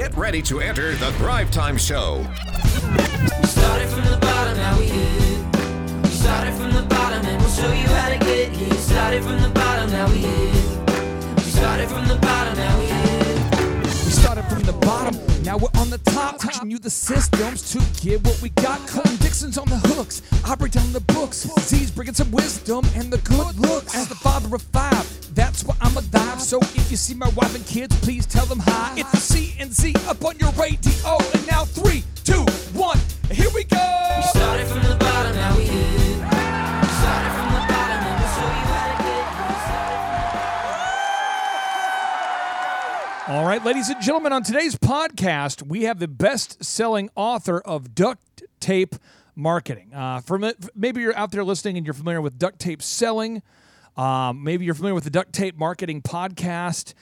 Get ready to enter the Thrive Time Show. We started from the bottom, now we here. We started from the bottom, and we'll show you how to get here. Started from the bottom, now we here. We started from the bottom, now we here. We started from the bottom, now we're on the top, teaching you the systems to get what we got. Colton Dixon's on the hooks, I break down the books. Z's bringing some wisdom and the good looks. As the father of five, that's why I'm a dive. So if you see my wife and kids, please tell them hi. It's the C and Z up on your radio, and now three, two, one, here we go. All right, ladies and gentlemen, on today's podcast, we have the best selling author of duct tape marketing. Uh, for, maybe you're out there listening and you're familiar with duct tape selling. Um, maybe you're familiar with the duct tape marketing podcast.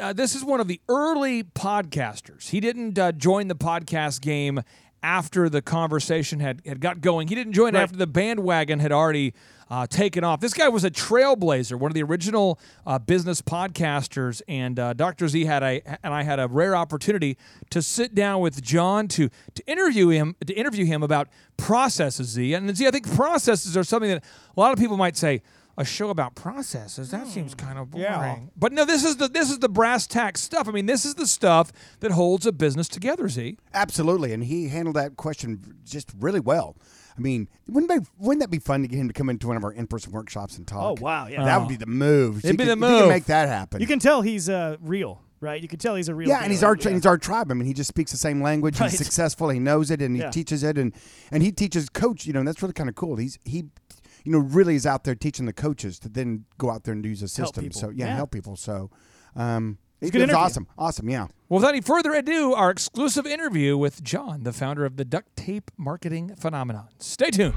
Uh, this is one of the early podcasters. He didn't uh, join the podcast game after the conversation had, had got going. He didn't join it after the bandwagon had already uh, taken off. This guy was a trailblazer, one of the original uh, business podcasters, and uh, Dr. Z had a and I had a rare opportunity to sit down with John to to interview him to interview him about processes. Z and Z, I think processes are something that a lot of people might say. A show about processes that seems kind of boring. Yeah. But no, this is the this is the brass tacks stuff. I mean, this is the stuff that holds a business together. Z. Absolutely, and he handled that question just really well. I mean, wouldn't be, wouldn't that be fun to get him to come into one of our in-person workshops and talk? Oh, wow, yeah. that would be the move. It'd be If the he could- if he could move. make that happen. You can tell he's uh, real, right? You can tell he's a real. yeah, and he's deal. our Yeah. he's our tribe. I mean, he just speaks the same language. Right. He's successful. He knows it, and he Yeah. teaches it, and and he teaches coach. You know, and that's really kind of cool. He's he, you know, really is out there teaching the coaches to then go out there and use a system. So yeah, Yeah. help people. So, um, it, a good it was awesome. Awesome. Yeah. Well, without any further ado, our exclusive interview with John, the founder of the duct tape marketing phenomenon. Stay tuned.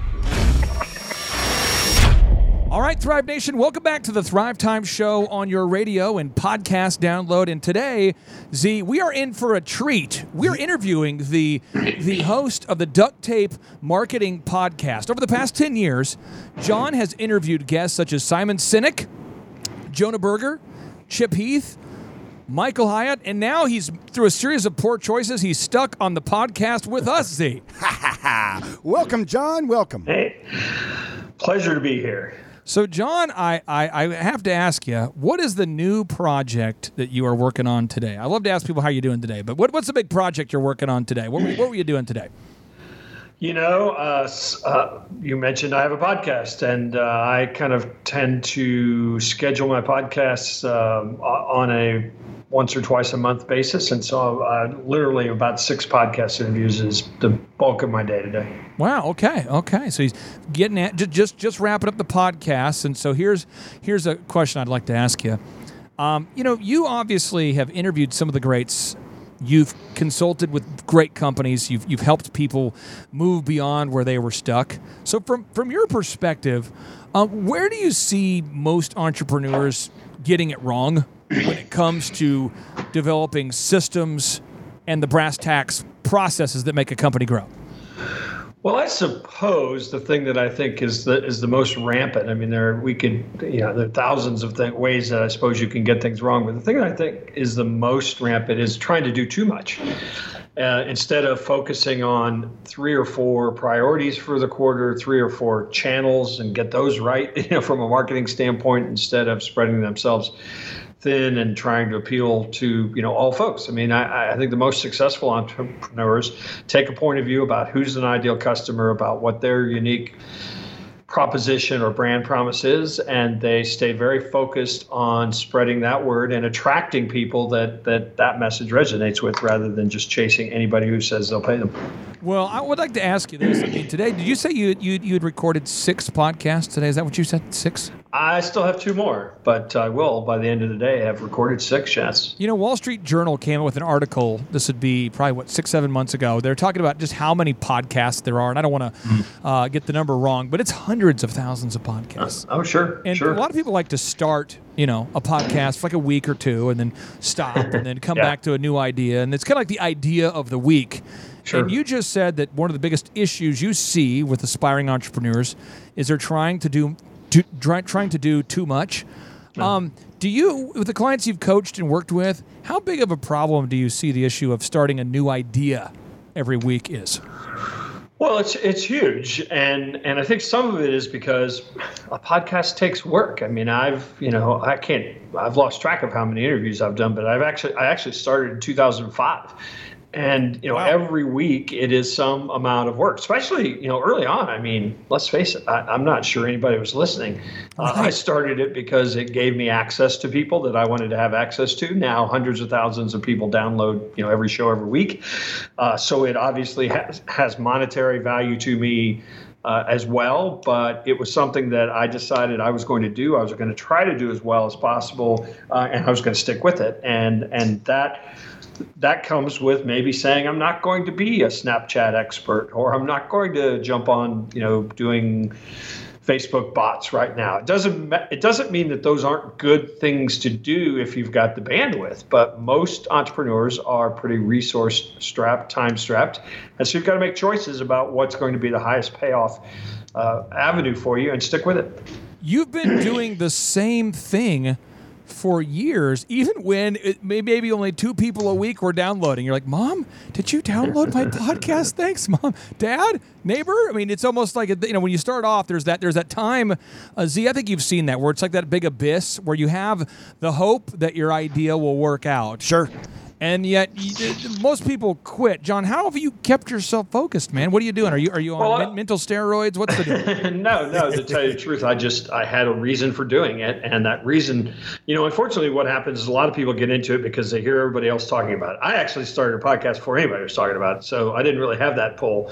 All right, Thrive Nation, welcome back to the Thrive Time Show on your radio and podcast download. And today, Z, we are in for a treat. We're interviewing the the host of the Duct Tape Marketing Podcast. Over the past 10 years, John has interviewed guests such as Simon Sinek, Jonah Berger, Chip Heath, Michael Hyatt, and now he's through a series of poor choices. He's stuck on the podcast with us, Z. Welcome, John. Welcome. Hey, pleasure to be here. So, John, I, I, I have to ask you, what is the new project that you are working on today? I love to ask people how you're doing today, but what, what's the big project you're working on today? What, what were you doing today? You know, uh, uh, you mentioned I have a podcast, and uh, I kind of tend to schedule my podcasts um, on a once or twice a month basis, and so uh, literally about six podcast interviews is the bulk of my day today. Wow. Okay. Okay. So he's getting at just just, wrapping up the podcast, and so here's here's a question I'd like to ask you. Um, you know, you obviously have interviewed some of the greats. You've consulted with great companies. You've, you've helped people move beyond where they were stuck. So, from from your perspective, um, where do you see most entrepreneurs getting it wrong when it comes to developing systems and the brass tacks processes that make a company grow? Well, I suppose the thing that I think is the is the most rampant. I mean, there we could, you know, there are thousands of th- ways that I suppose you can get things wrong. But the thing that I think is the most rampant is trying to do too much. Uh, instead of focusing on three or four priorities for the quarter, three or four channels, and get those right, you know, from a marketing standpoint, instead of spreading themselves thin and trying to appeal to you know all folks. I mean, I, I think the most successful entrepreneurs take a point of view about who's an ideal customer, about what their unique proposition or brand promise is, and they stay very focused on spreading that word and attracting people that that that message resonates with, rather than just chasing anybody who says they'll pay them. Well, I would like to ask you this. I mean, today, did you say you you you had recorded six podcasts today? Is that what you said? Six? I still have two more, but I will by the end of the day have recorded six. Yes. You know, Wall Street Journal came up with an article. This would be probably what six, seven months ago. They're talking about just how many podcasts there are, and I don't want to uh, get the number wrong, but it's hundreds of thousands of podcasts. Oh, sure. And sure. a lot of people like to start, you know, a podcast for like a week or two, and then stop, and then come Yeah. back to a new idea, and it's kind of like the idea of the week. Sure. And you just said that one of the biggest issues you see with aspiring entrepreneurs is they're trying to do, do try, trying to do too much. Um, do you, with the clients you've coached and worked with, how big of a problem do you see the issue of starting a new idea every week is? Well, it's it's huge, and and I think some of it is because a podcast takes work. I mean, I've you know I can't I've lost track of how many interviews I've done, but I've actually I actually started in 2005, and you know Wow. every week it is some amount of work especially you know early on i mean let's face it I, i'm not sure anybody was listening uh, i started it because it gave me access to people that i wanted to have access to now hundreds of thousands of people download you know every show every week uh, so it obviously has, has monetary value to me uh, as well, but it was something that I decided I was going to do. I was going to try to do as well as possible, uh, and I was going to stick with it. And and that that comes with maybe saying I'm not going to be a Snapchat expert, or I'm not going to jump on, you know, doing Facebook bots right now. It doesn't it doesn't mean that those aren't good things to do if you've got the bandwidth, but most entrepreneurs are pretty resource strapped, time strapped, and so you've got to make choices about what's going to be the highest payoff uh, avenue for you and stick with it. You've been doing the same thing for years, even when it may, maybe only two people a week were downloading. You're like, Mom, did you download my podcast? Thanks, Mom. Dad, neighbor. I mean, it's almost like you know when you start off, there's that there's that time. Uh, Z, I think you've seen that where it's like that big abyss where you have the hope that your idea will work out. Sure. And yet, most people quit. John, how have you kept yourself focused, man? What are you doing? Are you are you on Well, men- mental steroids? What's the deal? no, no. To tell you the truth, I just I had a reason for doing it, and that reason, you know, unfortunately, what happens is a lot of people get into it because they hear everybody else talking about it. I actually started a podcast before anybody was talking about it, so I didn't really have that pull.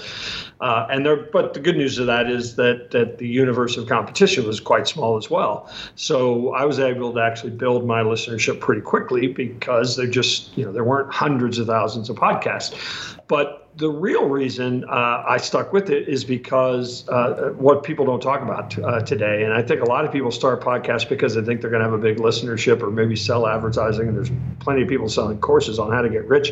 Uh, and there, but the good news of that is that that the universe of competition was quite small as well. So I was able to actually build my listenership pretty quickly because there just you know there weren't hundreds of thousands of podcasts, but the real reason uh, I stuck with it is because uh, what people don't talk about uh, today. And I think a lot of people start podcasts because they think they're going to have a big listenership or maybe sell advertising. And there's plenty of people selling courses on how to get rich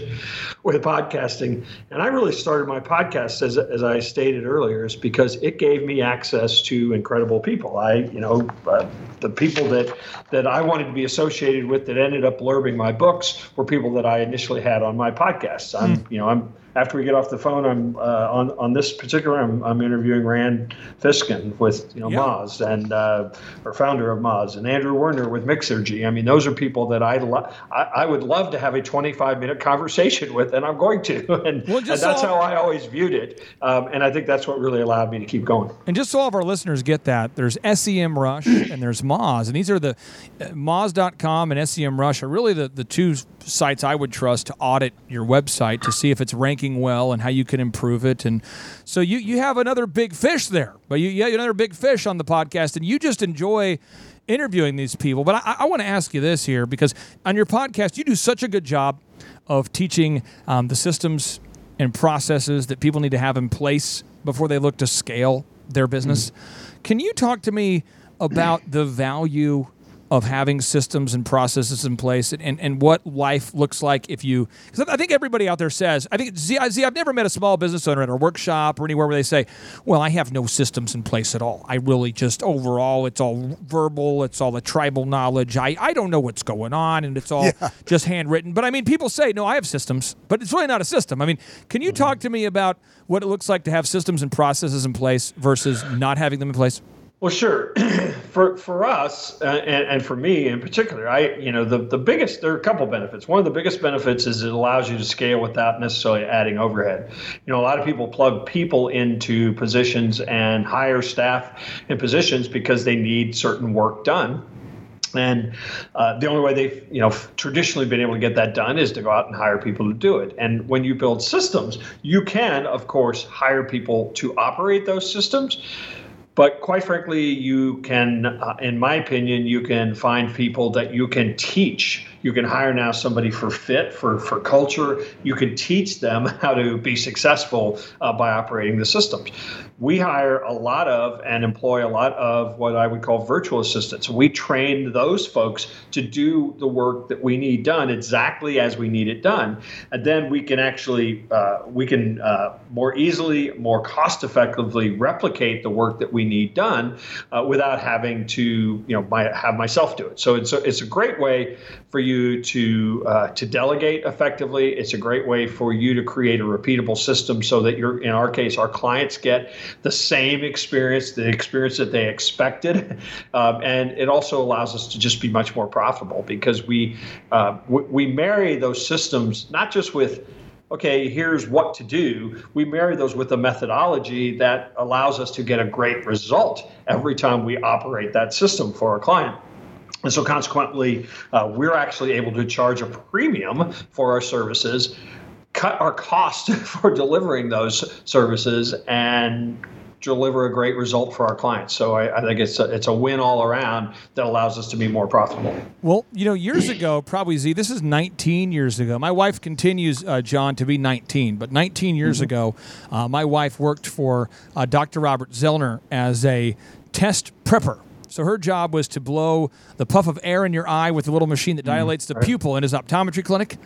with podcasting. And I really started my podcast, as, as I stated earlier, is because it gave me access to incredible people. I, you know, uh, the people that, that I wanted to be associated with that ended up blurbing my books were people that I initially had on my podcasts. I'm, you know, I'm, after we get off the phone, I'm uh, on on this particular. I'm, I'm interviewing Rand Fishkin with you know Yeah. Moz and uh, or founder of Moz and Andrew Warner with Mixergy. I mean, those are people that I, lo- I I would love to have a 25 minute conversation with, and I'm going to. And, Well, and that's so- how I always viewed it. Um, and I think that's what really allowed me to keep going. And just so all of our listeners get that, there's SEM Rush and there's Moz. And these are the uh, Moz.com and SEM Rush are really the, the two sites I would trust to audit your website to see if it's ranking well and how you can improve it. And so you, you have another big fish there, but you, you have another big fish on the podcast, and you just enjoy interviewing these people. But I, I want to ask you this here because on your podcast, you do such a good job of teaching um, the systems and processes that people need to have in place before they look to scale their business. Can you talk to me about the value of having systems and processes in place and, and, and what life looks like if you because I think everybody out there says I think Z, Z I've never met a small business owner at a workshop or anywhere where they say well I have no systems in place at all. I really just overall it's all verbal it's all the tribal knowledge. I, I don't know what's going on and it's all just handwritten. But I mean people say no I have systems but it's really not a system. I mean can you mm-hmm. talk to me about what it looks like to have systems and processes in place versus not having them in place Well, sure. for for us uh, and, and for me in particular, I you know the the biggest there are a couple benefits. One of the biggest benefits is it allows you to scale without necessarily adding overhead. You know, a lot of people plug people into positions and hire staff in positions because they need certain work done. And uh, the only way they've, you know, traditionally been able to get that done is to go out and hire people to do it. And when you build systems, you can, of course, hire people to operate those systems. But quite frankly, you can, uh, in my opinion, you can find people that you can teach You can hire now somebody for fit, for, for culture. You can teach them how to be successful uh, by operating the systems. We hire a lot of and employ a lot of what I would call virtual assistants. We train those folks to do the work that we need done exactly as we need it done, and then we can actually uh, we can uh, more easily, more cost effectively replicate the work that we need done uh, without having to you know my, have myself do it. So it's a, it's a great way for you to uh, to delegate effectively. It's a great way for you to create a repeatable system so that you're in our case our clients get the same experience, the experience that they expected, um, and it also allows us to just be much more profitable because we uh, we, we marry those systems not just with okay, here's what to do. We marry those with a methodology that allows us to get a great result every time we operate that system for our client. And so, consequently, uh, we're actually able to charge a premium for our services, cut our cost for delivering those services, and deliver a great result for our clients. So I, I, think it's a, it's a win all around that allows us to be more profitable. Well, you know, years ago, probably Z, this is 19 years ago. My wife continues, uh, John, to be 19, but 19 years mm-hmm. ago, uh, my wife worked for uh, Dr. Robert Zoellner as a test prepper. So her job was to blow the puff of air in your eye with a little machine that mm-hmm. dilates the pupil in his optometry clinic.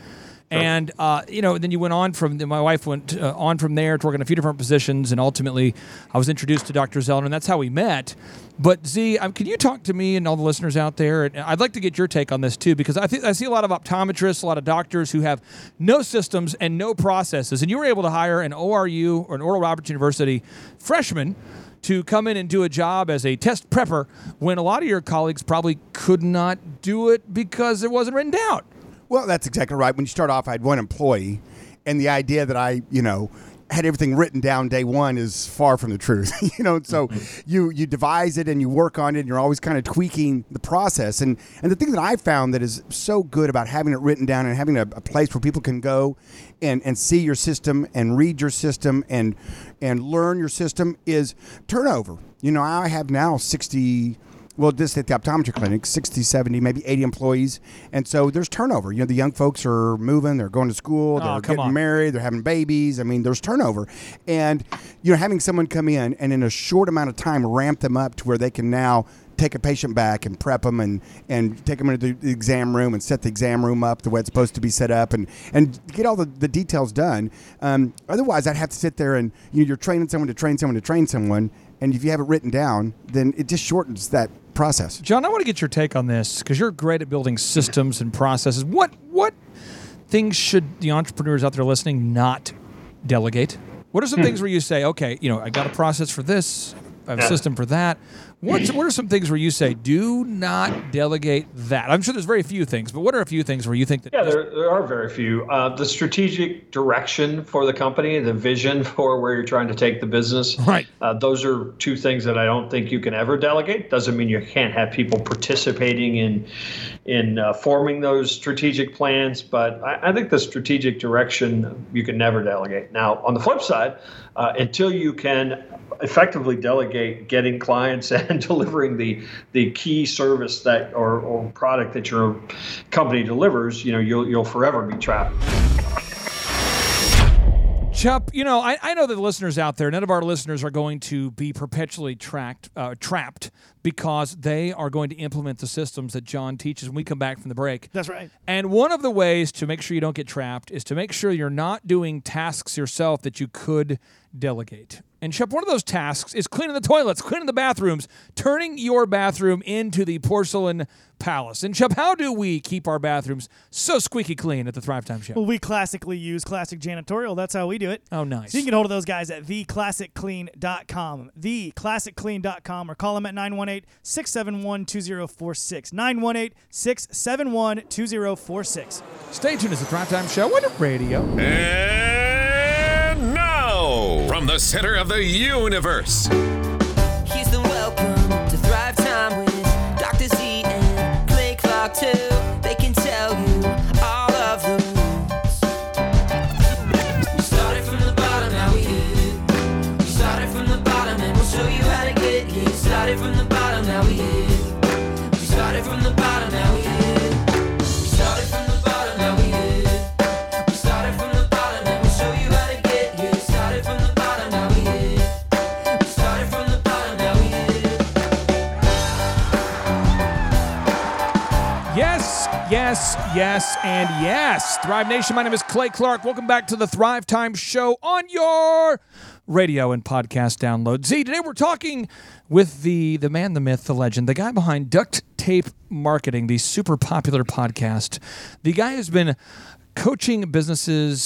And uh, you know, then you went on from my wife went uh, on from there to work in a few different positions, and ultimately, I was introduced to Dr. Zoellner, and that's how we met. But Z, um, can you talk to me and all the listeners out there? And I'd like to get your take on this too, because I think I see a lot of optometrists, a lot of doctors who have no systems and no processes, and you were able to hire an ORU or an Oral Roberts University freshman to come in and do a job as a test prepper when a lot of your colleagues probably could not do it because it wasn't written down. Well, that's exactly right. When you start off, I had one employee, and the idea that I, you know, had everything written down day one is far from the truth. you know, so mm-hmm. you you devise it and you work on it, and you're always kind of tweaking the process. And and the thing that I found that is so good about having it written down and having a, a place where people can go and and see your system and read your system and and learn your system is turnover. You know, I have now sixty well, just at the optometry clinic, 60, 70, maybe 80 employees. And so there's turnover. You know, the young folks are moving, they're going to school, oh, they're oh, getting on. married, they're having babies. I mean, there's turnover. And, you know, having someone come in and in a short amount of time ramp them up to where they can now take a patient back and prep them and, and take them into the exam room and set the exam room up the way it's supposed to be set up and, and get all the, the details done. Um, otherwise, I'd have to sit there and you know, you're training someone to train someone to train someone. And if you have it written down, then it just shortens that process. John, I want to get your take on this because you're great at building systems and processes. What what things should the entrepreneurs out there listening not delegate? What are some hmm. things where you say, okay, you know, I got a process for this, I have a system for that. What's, what are some things where you say, do not delegate that? I'm sure there's very few things, but what are a few things where you think that? Yeah, there, there are very few. Uh, the strategic direction for the company, the vision for where you're trying to take the business. Right. Uh, those are two things that I don't think you can ever delegate. Doesn't mean you can't have people participating in in uh, forming those strategic plans, but I, I, think the strategic direction you can never delegate. Now, on the flip side, uh, until you can effectively delegate getting clients and delivering the the key service that or, or product that your company delivers, you know, you'll you'll forever be trapped. Chup, you know, I, I know that the listeners out there, none of our listeners are going to be perpetually tracked, uh, trapped because they are going to implement the systems that John teaches when we come back from the break. That's right. And one of the ways to make sure you don't get trapped is to make sure you're not doing tasks yourself that you could delegate. And Shep, one of those tasks is cleaning the toilets, cleaning the bathrooms, turning your bathroom into the porcelain palace. And Shep, how do we keep our bathrooms so squeaky clean at the Thrive Time Show? Well, we classically use Classic Janitorial. That's how we do it. Oh, nice. So you can get hold of those guys at theclassicclean.com. Theclassicclean.com or call them at 918 671 2046. 918 671 2046. Stay tuned. It's the Thrive Time Show on radio. And now, from the center of the universe. Welcome to Thrive Time with Dr. Z and Clay Clark 2. Yes, and yes. Thrive Nation, my name is Clay Clark. Welcome back to the Thrive Time Show on your radio and podcast download. Z, today we're talking with the the man, the myth, the legend, the guy behind Duct Tape Marketing, the super popular podcast. The guy who's been coaching businesses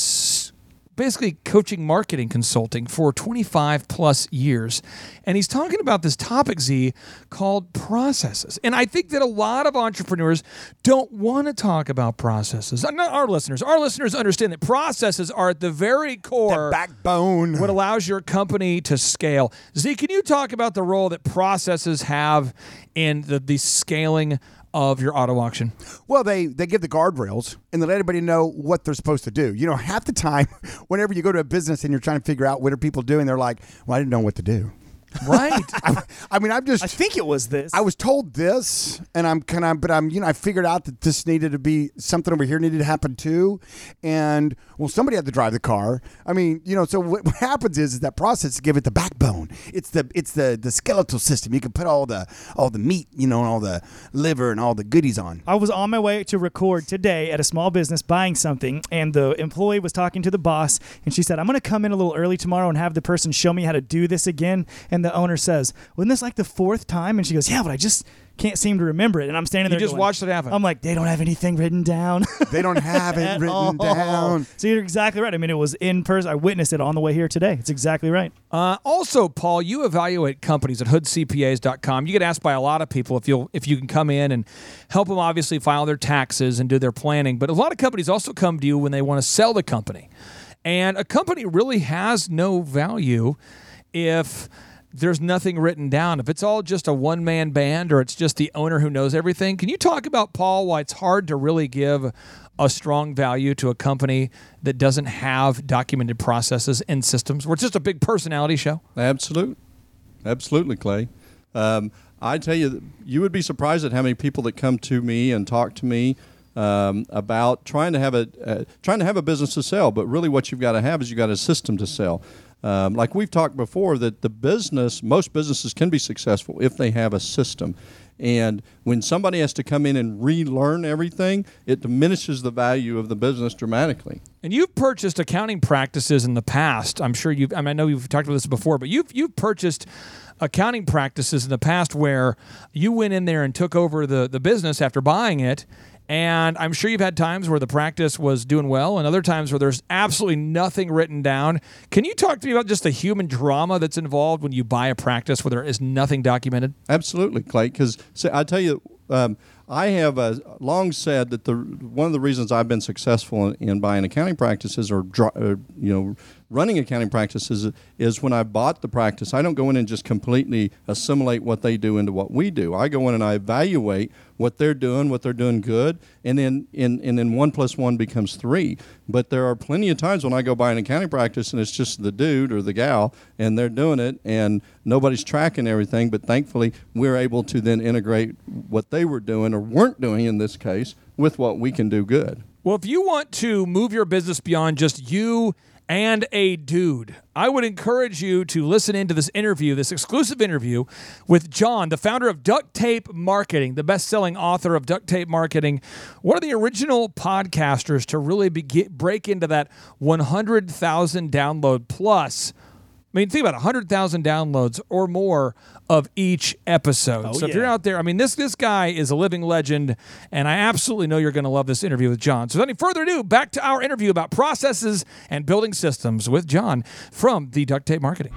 basically coaching marketing consulting for 25 plus years. And he's talking about this topic, Z, called processes. And I think that a lot of entrepreneurs don't want to talk about processes. Uh, Not our listeners. Our listeners understand that processes are at the very core. Backbone. what allows your company to scale. Z, can you talk about the role that processes have in the, the scaling of your auto auction? Well, they they give the guardrails and they let everybody know what they're supposed to do. You know, half the time, whenever you go to a business and you're trying to figure out what are people doing, they're like, "Well, I didn't know what to do." Right. I, I mean, I'm just. I think it was this. I was told this, and I'm kind of, but I'm, you know, I figured out that this needed to be something over here needed to happen too, and well, somebody had to drive the car. I mean, you know, so what, what happens is, is that process to give it the backbone. It's the, it's the, the skeletal system. You can put all the, all the meat, you know, and all the liver and all the goodies on. I was on my way to record today at a small business buying something, and the employee was talking to the boss, and she said, I'm going to come in a little early tomorrow and have the person show me how to do this again. And the owner says, Wasn't this like the fourth time? And she goes, Yeah, but I just can't seem to remember it. And I'm standing You there. just going- watched it happen. I'm like, They don't have anything written down. They don't have it written all." down. So you're exactly right. I mean, it was in person. I witnessed it on the way here today. It's exactly right. Uh, also, Paul, you evaluate companies at hoodcpas.com. You get asked by a lot of people if you'll if you can come in and help them obviously file their taxes and do their planning. But a lot of companies also come to you when they want to sell the company. And a company really has no value if there's nothing written down. If it's all just a one man band or it's just the owner who knows everything. Can you talk about, Paul, why it's hard to really give a strong value to a company that doesn't have documented processes and systems? Where it's just a big personality show? Absolutely, absolutely, Clay. Um, I tell you, you would be surprised at how many people that come to me and talk to me um, about trying to have a uh, trying to have a business to sell. But really, what you've got to have is you have got a system to sell. Um, like we've talked before, that the business, most businesses can be successful if they have a system. And when somebody has to come in and relearn everything, it diminishes the value of the business dramatically. And you've purchased accounting practices in the past. I'm sure you've. I, mean, I know you've talked about this before, but you've you've purchased accounting practices in the past where you went in there and took over the the business after buying it. And I'm sure you've had times where the practice was doing well, and other times where there's absolutely nothing written down. Can you talk to me about just the human drama that's involved when you buy a practice where there is nothing documented? Absolutely, Clay. Because I tell you, um, I have uh, long said that the one of the reasons I've been successful in, in buying accounting practices or you know running accounting practices is when I bought the practice. I don't go in and just completely assimilate what they do into what we do. I go in and I evaluate what they're doing, what they're doing good, and then in, and then one plus one becomes three. But there are plenty of times when I go buy an accounting practice and it's just the dude or the gal and they're doing it and nobody's tracking everything. But thankfully, we're able to then integrate what they were doing or weren't doing in this case with what we can do good. Well, if you want to move your business beyond just you and a dude, I would encourage you to listen into this interview, this exclusive interview with John, the founder of Duct Tape Marketing, the best selling author of Duct Tape Marketing, one of the original podcasters to really begin, break into that 100,000 download plus. I mean, think about it, 100,000 downloads or more of each episode. Oh, so if you're out there, I mean, this this guy is a living legend, and I absolutely know you're going to love this interview with John. So, without any further ado, back to our interview about processes and building systems with John from the Duct Tape Marketing.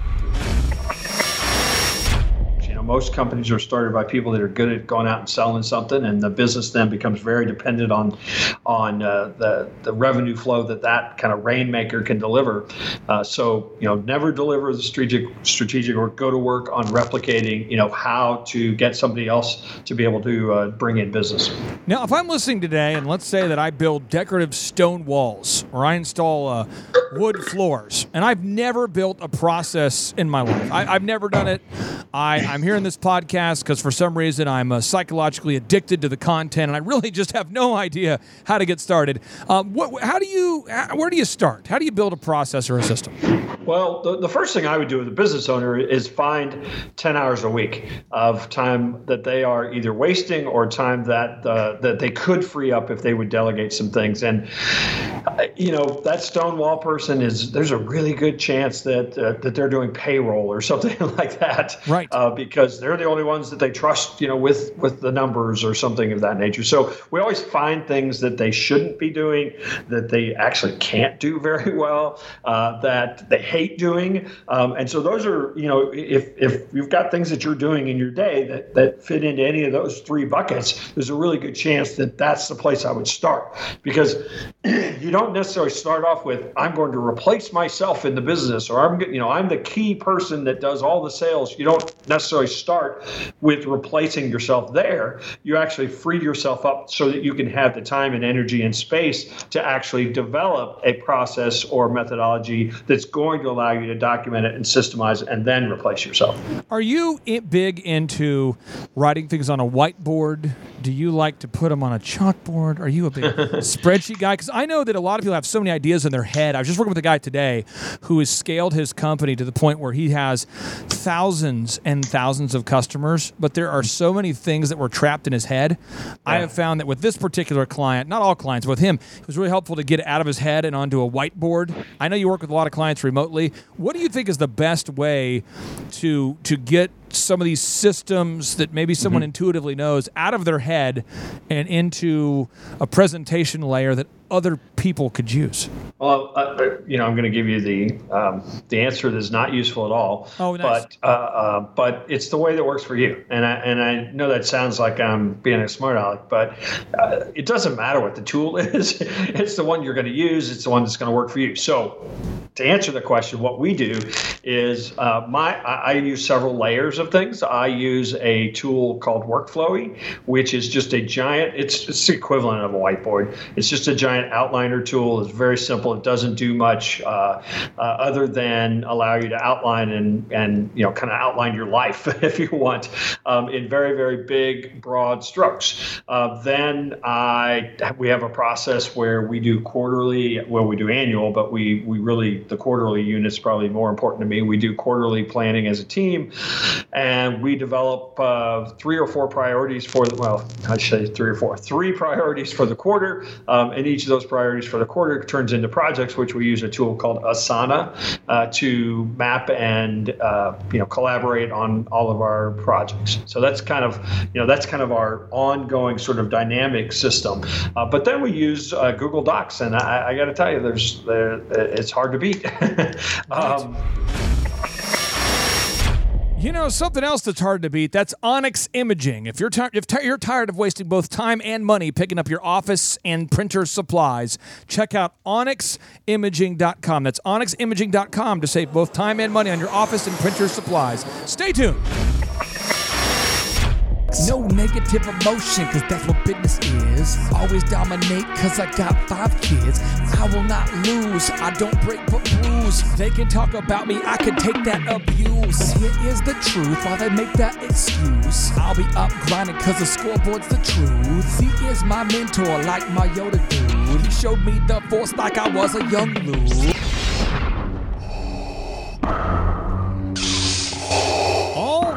Most companies are started by people that are good at going out and selling something, and the business then becomes very dependent on on uh, the the revenue flow that that kind of rainmaker can deliver. Uh, so, you know, never deliver the strategic strategic or go to work on replicating. You know, how to get somebody else to be able to uh, bring in business. Now, if I'm listening today, and let's say that I build decorative stone walls or I install uh, wood floors, and I've never built a process in my life, I, I've never done it. I, I'm this podcast because for some reason I'm uh, psychologically addicted to the content, and I really just have no idea how to get started. Um, what, how do you? Where do you start? How do you build a process or a system? Well, the, the first thing I would do with a business owner is find 10 hours a week of time that they are either wasting or time that uh, that they could free up if they would delegate some things. And uh, you know, that Stonewall person is there's a really good chance that uh, that they're doing payroll or something like that. Right. Uh, because they're the only ones that they trust, you know, with with the numbers or something of that nature. So we always find things that they shouldn't be doing, that they actually can't do very well, uh, that they hate doing. Um, and so those are, you know, if if you've got things that you're doing in your day that that fit into any of those three buckets, there's a really good chance that that's the place I would start because you don't necessarily start off with I'm going to replace myself in the business or I'm you know I'm the key person that does all the sales. You don't necessarily start with replacing yourself there. You actually free yourself up so that you can have the time and energy and space to actually develop a process or methodology that's going to allow you to document it and systemize it and then replace yourself. Are you big into writing things on a whiteboard? Do you like to put them on a chalkboard? Are you a big spreadsheet guy? Because I know that a lot of people have so many ideas in their head. I was just working with a guy today who has scaled his company to the point where he has thousands and thousands of customers, but there are so many things that were trapped in his head. I have found that with this particular client, not all clients, but with him, it was really helpful to get out of his head and onto a whiteboard. I know you work with a lot of clients remotely. What do you think is the best way to to get some of these systems that maybe someone mm-hmm. intuitively knows out of their head and into a presentation layer that other people could use? Well, uh, uh, you know, I'm going to give you the um, the answer that's not useful at all. Oh, nice. But uh, uh, but it's the way that works for you. And I and I know that sounds like I'm being a smart aleck, but uh, it doesn't matter what the tool is. it's the one you're going to use. It's the one that's going to work for you. So to answer the question, what we do is uh, my I, I use several layers of things. I use a tool called Workflowy, which is just a giant. It's it's the equivalent of a whiteboard. It's just a giant outliner tool. It's very simple. It doesn't do much uh, uh, other than allow you to outline and and you know kind of outline your life if you want um, in very very big broad strokes. Uh, then I we have a process where we do quarterly. Well, we do annual, but we we really the quarterly unit is probably more important to me. We do quarterly planning as a team, and we develop uh, three or four priorities for the well, I should say three or four, three priorities for the quarter, um, and each of those priorities for the quarter turns into projects, which we use a tool called Asana uh, to map and uh, you know collaborate on all of our projects. So that's kind of you know that's kind of our ongoing sort of dynamic system. Uh, but then we use uh, Google Docs, and I, I got to tell you, there's there, it's hard to beat. um, You know, something else that's hard to beat, that's Onyx Imaging. If you're, if ti- you're tired of wasting both time and money picking up your office and printer supplies, check out onyximaging.com. That's onyximaging.com to save both time and money on your office and printer supplies. Stay tuned. No negative emotion, cause that's what business is. Always dominate, cause I got five kids. I will not lose, I don't break but bruise. They can talk about me, I can take that abuse. Here is the truth, while they make that excuse. I'll be up grinding, cause the scoreboard's the truth. He is my mentor, like my Yoda dude. He showed me the force like I was a young Luke.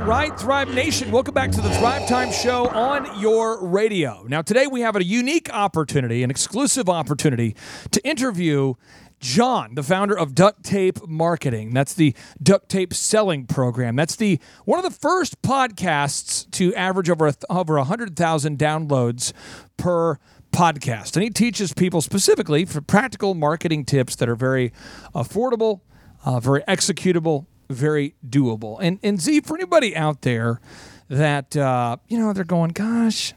Right, Thrive Nation, welcome back to the Thrive Time Show on your radio. Now, today we have a unique opportunity, an exclusive opportunity to interview John, the founder of Duct Tape Marketing. That's the duct tape selling program. That's the one of the first podcasts to average over a, over 100,000 downloads per podcast. And he teaches people specifically for practical marketing tips that are very affordable, uh, very executable, very doable. And and Z, for anybody out there that uh, you know they're going, gosh,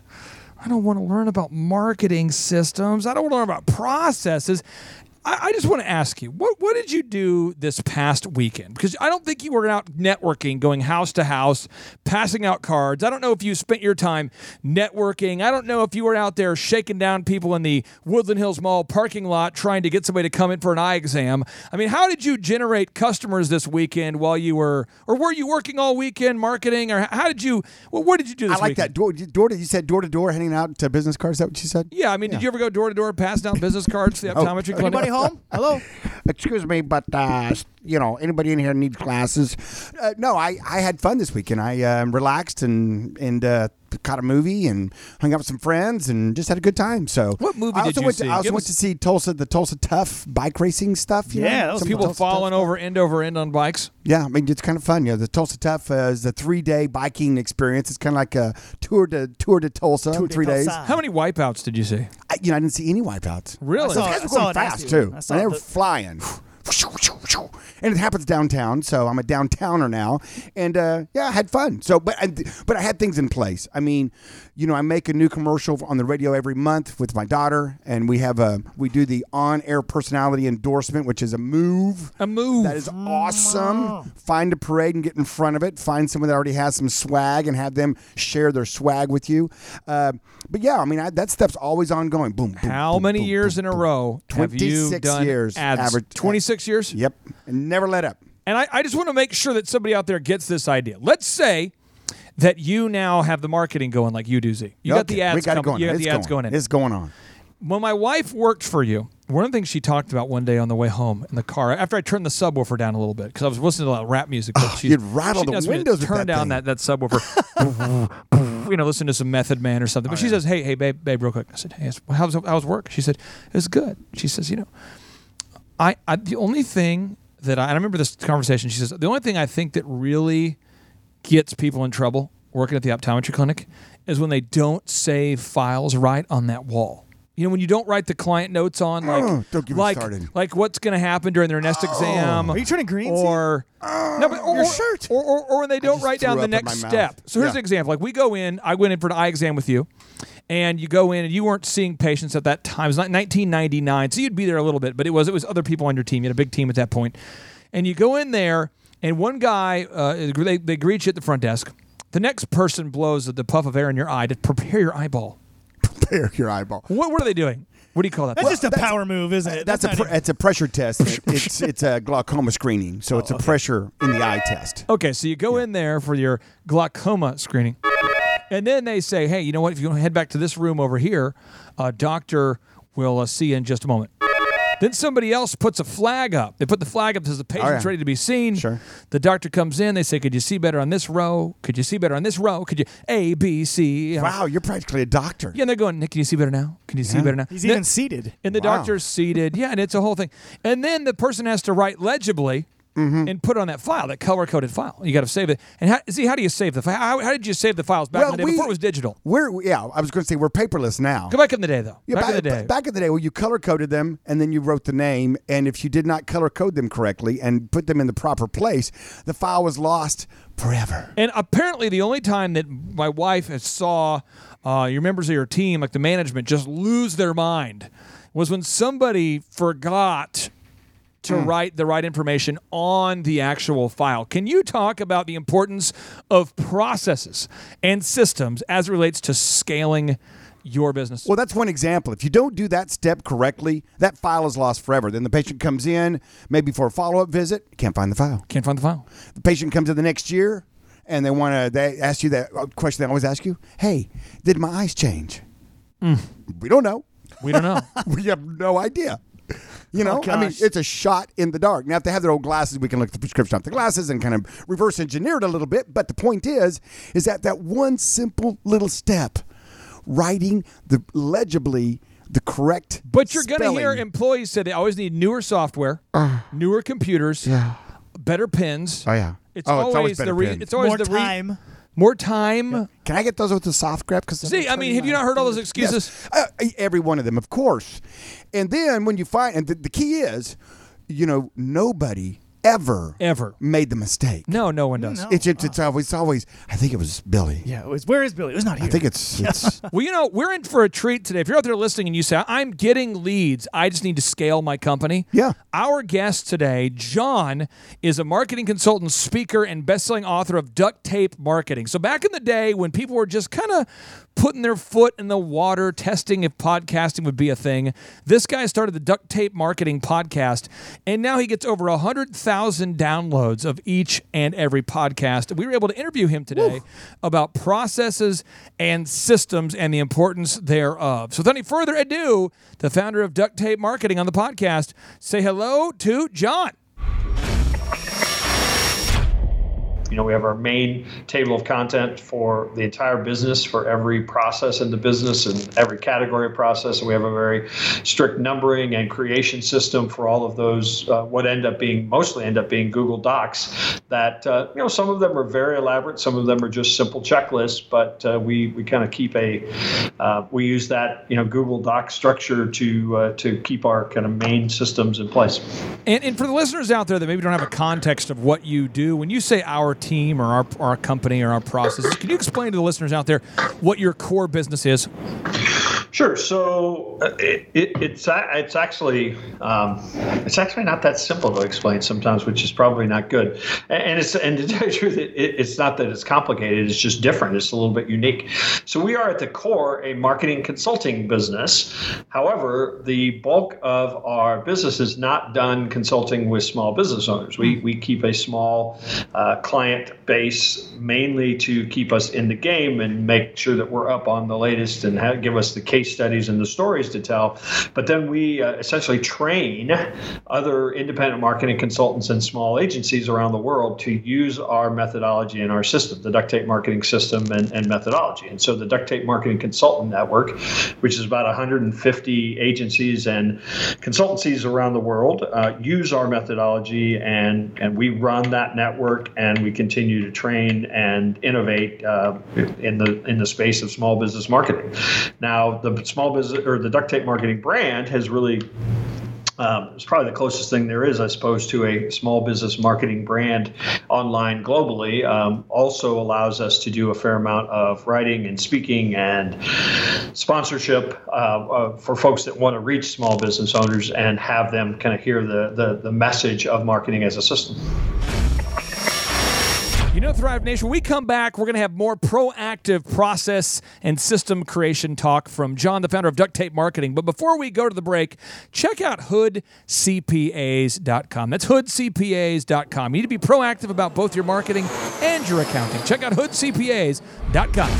I don't want to learn about marketing systems. I don't want to learn about processes. I, I just want to ask you, what what did you do this past weekend? Because I don't think you were out networking, going house to house, passing out cards. I don't know if you spent your time networking. I don't know if you were out there shaking down people in the Woodland Hills Mall parking lot trying to get somebody to come in for an eye exam. I mean, how did you generate customers this weekend while you were, or were you working all weekend marketing, or how did you? Well, what did you do I like weekend? that door. Door to you said door to door, handing out business cards. Is that what you said? Yeah, I mean, did you ever go door to door, pass down business cards to the oh. optometry clinic? Home? Hello. excuse me, but uh, you know, anybody in here needs glasses? Uh, no, I, I had fun this weekend. I uh, relaxed and and uh, caught a movie and hung out with some friends and just had a good time. So What movie I did also you went see? To, I also Give went us- to see Tulsa, the Tulsa Tough bike racing stuff. you? Yeah, that was Some People Tulsa falling stuff. over end over end on bikes. Yeah, I mean it's kind of fun. You know, the Tulsa Tough uh, is a three day biking experience. It's kind of like a tour to tour to Tulsa, Tour de three days. Tulsa. How many wipeouts did you see? I, you know, I didn't see any wipeouts. Really? I saw- Those guys I were saw going it fast after. too. I saw And they were the- flying. And it happens downtown, so I'm a downtowner now, and uh, yeah, I had fun. So, but I, but I had things in place. I mean, you know, I make a new commercial on the radio every month with my daughter, and we have a we do the on-air personality endorsement, which is a move. A move. That is awesome. Find a parade and get in front of it. Find someone that already has some swag and have them share their swag with you. Uh, but yeah, I mean I, that stuff's always ongoing. Boom. boom How boom, many boom, years in a row 26 years, ads? average- 26 years? Yep. And never let up. And I, I just want to make sure that somebody out there gets this idea. Let's say that you now have the marketing going like you do, Z. You got the ads got coming. going. You got It's the ads going in. It's going on. when my wife worked for you, one of the things she talked about one day on the way home in the car, after I turned the subwoofer down a little bit, because I was listening to a lot of rap music. but she- you'd rattle she the windows Turn that down thing. that, that subwoofer. you know, listen to some Method Man or something. But oh, she says, hey, hey, babe, babe, real quick. I said, hey, how's, how's work? She said, it was good. She says, you know, I, I the only thing that I, and I remember this conversation. She says the only thing I think that really gets people in trouble working at the optometry clinic is when they don't save files right on that wall. You know, when you don't write the client notes on, like, Oh, don't get me like, started. like what's going to happen during their next oh. exam. Are you turning green? Or oh, no, but or, Your shirt. or, or, or when they don't write down the next step. So here's Yeah. an example. Like we go in, I went in for an eye exam with you, and you go in and you weren't seeing patients at that time. It was like 1999, so you'd be there a little bit, but it was it was other people on your team. You had a big team at that point. point, and you go in there, and one guy uh, they they greet you at the front desk. The next person blows the puff of air in your eye to prepare your eyeball. Prepare your eyeball. What, what are they doing? What do you call that? That's just a power move, isn't it? That's, a pr- it's a pressure test. it's it's a glaucoma screening, so it's a pressure in the eye test. Okay, so you go in there for your glaucoma screening, and then they say, "Hey, you know what? If you want to head back to this room over here, a doctor will uh, see you in just a moment." Then somebody else puts a flag up. They put the flag up says the patient's Oh, yeah. ready to be seen. Sure. The doctor comes in. They say, "Could you see better on this row? Could you see better on this row? Could you A, B, C?" Wow, you're practically a doctor. Yeah, and they're going, "Nick, can you see better now? Can you see better now?" He's even seated. and the Wow. doctor's seated. Yeah, and it's a whole thing. And then the person has to write legibly Mm-hmm. and put it on that file, that color coded file. You got to save it. And how, see, how do you save the file? How, how did you save the files back in the day before it was digital? We're yeah. I was going to say we're paperless now. Go back in the day, though. Yeah, back, in the day. back in the day, well, you color coded them and then you wrote the name. And if you did not color code them correctly and put them in the proper place, the file was lost forever. and apparently, the only time that my wife has saw uh, your members of your team, like the management, just lose their mind was when somebody forgot to Hmm. write the right information on the actual file. Can you talk about the importance of processes and systems as it relates to scaling your business? Well, that's one example. If you don't do that step correctly, that file is lost forever. Then the patient comes in, maybe for a follow up visit, can't find the file. Can't find the file. The patient comes in the next year and they want to, they ask you that uh, question they always ask you Hey, did my eyes change? Hmm. We don't know. We don't know. we have no idea. You oh, know, I mean, it's a shot in the dark. Now, if they have their old glasses, we can look at the prescription off the glasses and kind of reverse engineer it a little bit. But the point is, is that that one simple little step, writing the legibly the correct. But you're going to hear employees say they always need newer software, ah. newer computers, yeah. better pens. Oh yeah. It's oh, always, better the re- pens. it's always More the re- time. More time. Can I get those with the soft grab? Because See, I mean, have you not heard all those excuses? Uh, every one of them, of course. And then when you find, and the, the key is, you know, nobody ever Ever. made the mistake. No, no one does. No. It's, it's it's always always. I think it was Billy. Yeah, it was. Where is Billy? It was not here. I think it's it's. Well, you know, we're in for a treat today. If you're out there listening and you say, I'm getting leads, I just need to scale my company. Yeah. Our guest today, John, is a marketing consultant, speaker, and best-selling author of Duct Tape Marketing. So back in the day when people were just kind of putting their foot in the water, testing if podcasting would be a thing, this guy started the Duct Tape Marketing podcast, and now he gets over 10,000 downloads of each and every podcast. We were able to interview him today about processes and systems and the importance thereof. So, without any further ado, the founder of Duct Tape Marketing on the podcast, say hello to John. You know, we have our main table of content for the entire business, for every process in the business and every category of process. And we have a very strict numbering and creation system for all of those. Uh, what end up being mostly end up being Google Docs. That uh, you know, some of them are very elaborate, some of them are just simple checklists. But uh, we we kind of keep a uh, we use that you know Google Doc structure to uh, to keep our kind of main systems in place. And, and for the listeners out there that maybe don't have a context of what you do, when you say our team or our, our company or our processes, can you explain to the listeners out there what your core business is? Sure. So uh, it, it, it's it's actually um, it's actually not that simple to explain sometimes, which is probably not good. And, it's and to tell you the truth, it- it's not that it's complicated. It's just different. It's a little bit unique. So we are at the core a marketing consulting business. However, the bulk of our business is not done consulting with small business owners. We we keep a small uh, client base mainly to keep us in the game and make sure that we're up on the latest and have, give us the case studies and the stories to tell. But then we uh, essentially train other independent marketing consultants and small agencies around the world to use our methodology and our system, the duct tape marketing system and, and methodology. And so the duct tape marketing consultant network, which is about 150 agencies and consultancies around the world, uh, use our methodology and, and we run that network and we continue to train and innovate uh, in the in the space of small business marketing. Now, the small business or the duct tape marketing brand has really um, it's probably the closest thing there is, I suppose, to a small business marketing brand online globally. Um, also allows us to do a fair amount of writing and speaking and sponsorship uh, uh, for folks that want to reach small business owners and have them kind of hear the, the, the message of marketing as a system. Know, Thrive Nation, we come back, we're going to have more proactive process and system creation talk from John, the founder of Duct Tape Marketing. But before we go to the break, check out hoodcpas.com. That's hoodcpas.com. You need to be proactive about both your marketing and your accounting. Check out hoodcpas.com.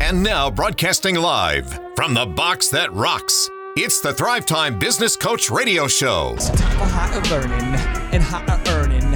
And now, broadcasting live from the box that rocks, it's the Thrive Time Business Coach Radio Show. Time for higher learning and higher earning.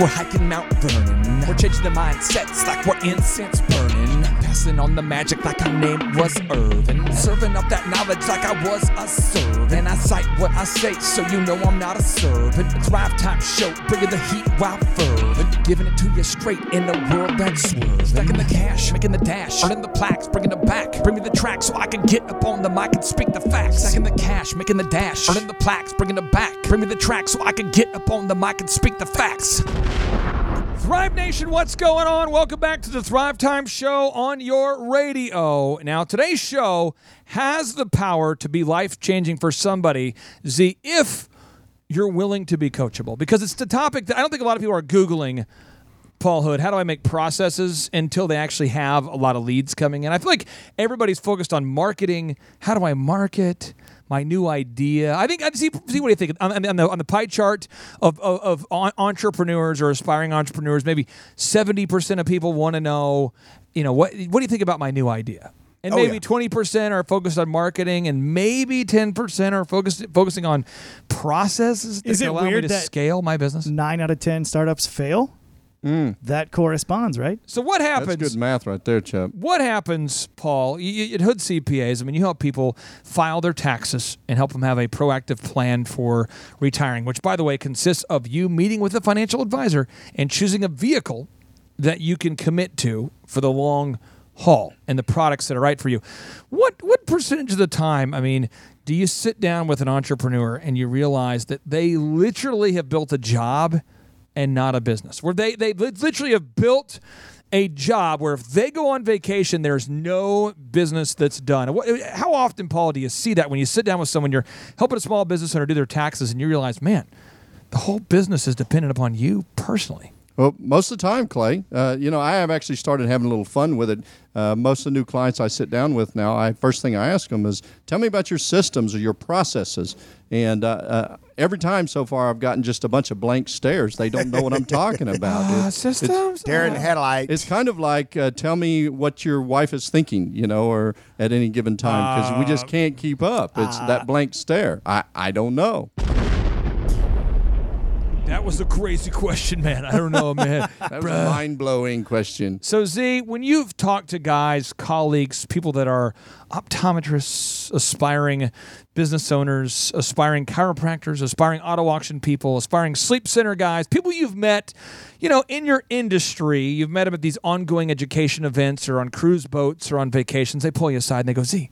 We're hiking Mount Vernon. We're changing the mindsets like we're incense burning. Passing on the magic like our name was Irvin. Serving up that knowledge like I was a servant. I cite what I say so you know I'm not a servant. It's Thrive Time Show, bringing the heat while fervent. Giving it to you straight in a world that's swerving. Stacking the cash, making the dash, earning the plaques, bringing it back. Bring me the track so I can get up on the mic and speak the facts. Stacking the cash, making the dash, earning the plaques, bringing it back. Bring me the track so I can get up on the mic and speak the facts. Thrive Nation, what's going on? Welcome back to the Thrive Time Show on your radio. Now, today's show has the power to be life changing for somebody, Z, if you're willing to be coachable. Because it's the topic that I don't think a lot of people are Googling. Paul Hood, how do I make processes until they actually have a lot of leads coming in? I feel like everybody's focused on marketing. How do I market? My new idea. I think I see. See what do you think on, on the on the pie chart of of, of entrepreneurs or aspiring entrepreneurs? Maybe seventy percent of people want to know, you know, what what do you think about my new idea? And Oh, maybe yeah. twenty percent are focused on marketing, and maybe ten percent are focused focusing on processes. that Is it allow me weird to that- scale my business? Nine out of 10 startups fail? Hmm. That corresponds, right? So what happens? That's happens? good math right there, Chip. What happens, Paul? You, you, at Hood CPAs, I mean, you help people file their taxes and help them have a proactive plan for retiring, which, by the way, consists of you meeting with a financial advisor and choosing a vehicle that you can commit to for the long haul and the products that are right for you. What what percentage of the time, I mean, do you sit down with an entrepreneur and you realize that they literally have built a job and not a business? Where they they literally have built a job where if they go on vacation, there's no business that's done. How often, Paul, do you see that when you sit down with someone, you're helping a small business owner do their taxes, and you realize, man, the whole business is dependent upon you personally. Well, most of the time, Clay. Uh, you know, I have actually started having a little fun with it. Uh, most of the new clients I sit down with now, I first thing I ask them is, "Tell me about your systems or your processes." And uh, uh, every time so far, I've gotten just a bunch of blank stares. They don't know what I'm talking about. Ah, It- systems. Dare in the headlight. it's kind of like uh, tell me what your wife is thinking, you know, or at any given time because we just can't keep up. It's that blank stare. I, I don't know. That was a crazy question, man. I don't know, man. That was a mind blowing question. So, Z, when you've talked to guys, colleagues, people that are optometrists, aspiring business owners, aspiring chiropractors, aspiring auto auction people, aspiring sleep center guys, people you've met, you know, in your industry, you've met them at these ongoing education events or on cruise boats or on vacations, they pull you aside and they go, Z,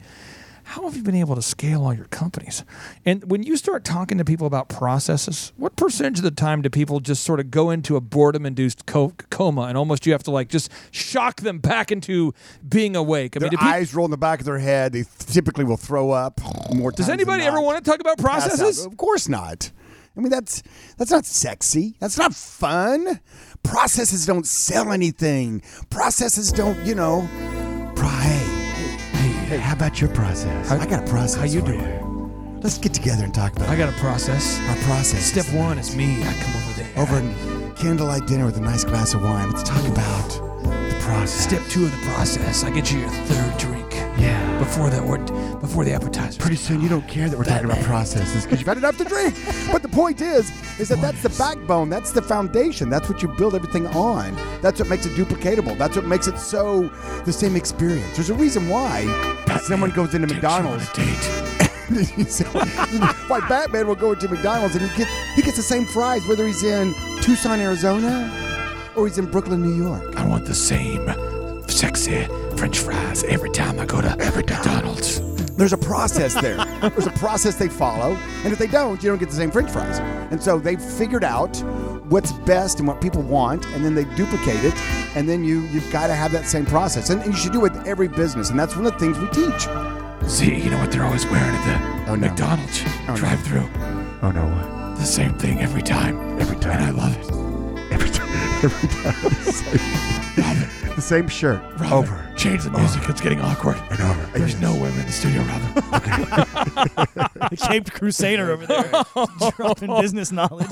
how have you been able to scale all your companies? And when you start talking to people about processes, what percentage of the time do people just sort of go into a boredom induced co- coma and almost you have to like just shock them back into being awake? I Their mean, eyes roll in the back of their head. They typically will throw up more does anybody ever want to talk about processes? Of course not. I mean, that's that's not sexy. That's not fun. Processes don't sell anything. Processes don't, you know. Pro- hey, how about your process? I got a process. how you doing? Let's get together and talk about I got a process. our process. Step one is me. I come over there. over candlelight dinner with a nice glass of wine. Let's talk about the process. Step two of the process. I get you your third drink. Yeah. Before the or before the appetizer. Pretty soon you don't care that we're talking about processes because you've had enough to drink. But the point is, is that that's the backbone. That's the foundation. That's what you build everything on. That's what makes it duplicatable. That's what makes it so the same experience. There's a reason why someone goes into McDonald's. So, why Batman will go into McDonald's and he get he gets the same fries whether he's in Tucson, Arizona, or he's in Brooklyn, New York. I want the same sexy French fries every time I go to every McDonald's. There's a process there. There's a process they follow, and if they don't, you don't get the same French fries. And so they've figured out what's best and what people want, and then they duplicate it, and then you you've got to have that same process, and, and you should do it with every business, and that's one of the things we teach. See, you know what they're always wearing at the Oh, no. McDonald's Oh, drive-through? Oh no, what? The same thing every time. Every time. And I love it. Every time, every time, Robin, the same shirt over change the music. It's getting awkward. and over. There's no women in the studio, Robin. The Caped Crusader over there, dropping business knowledge.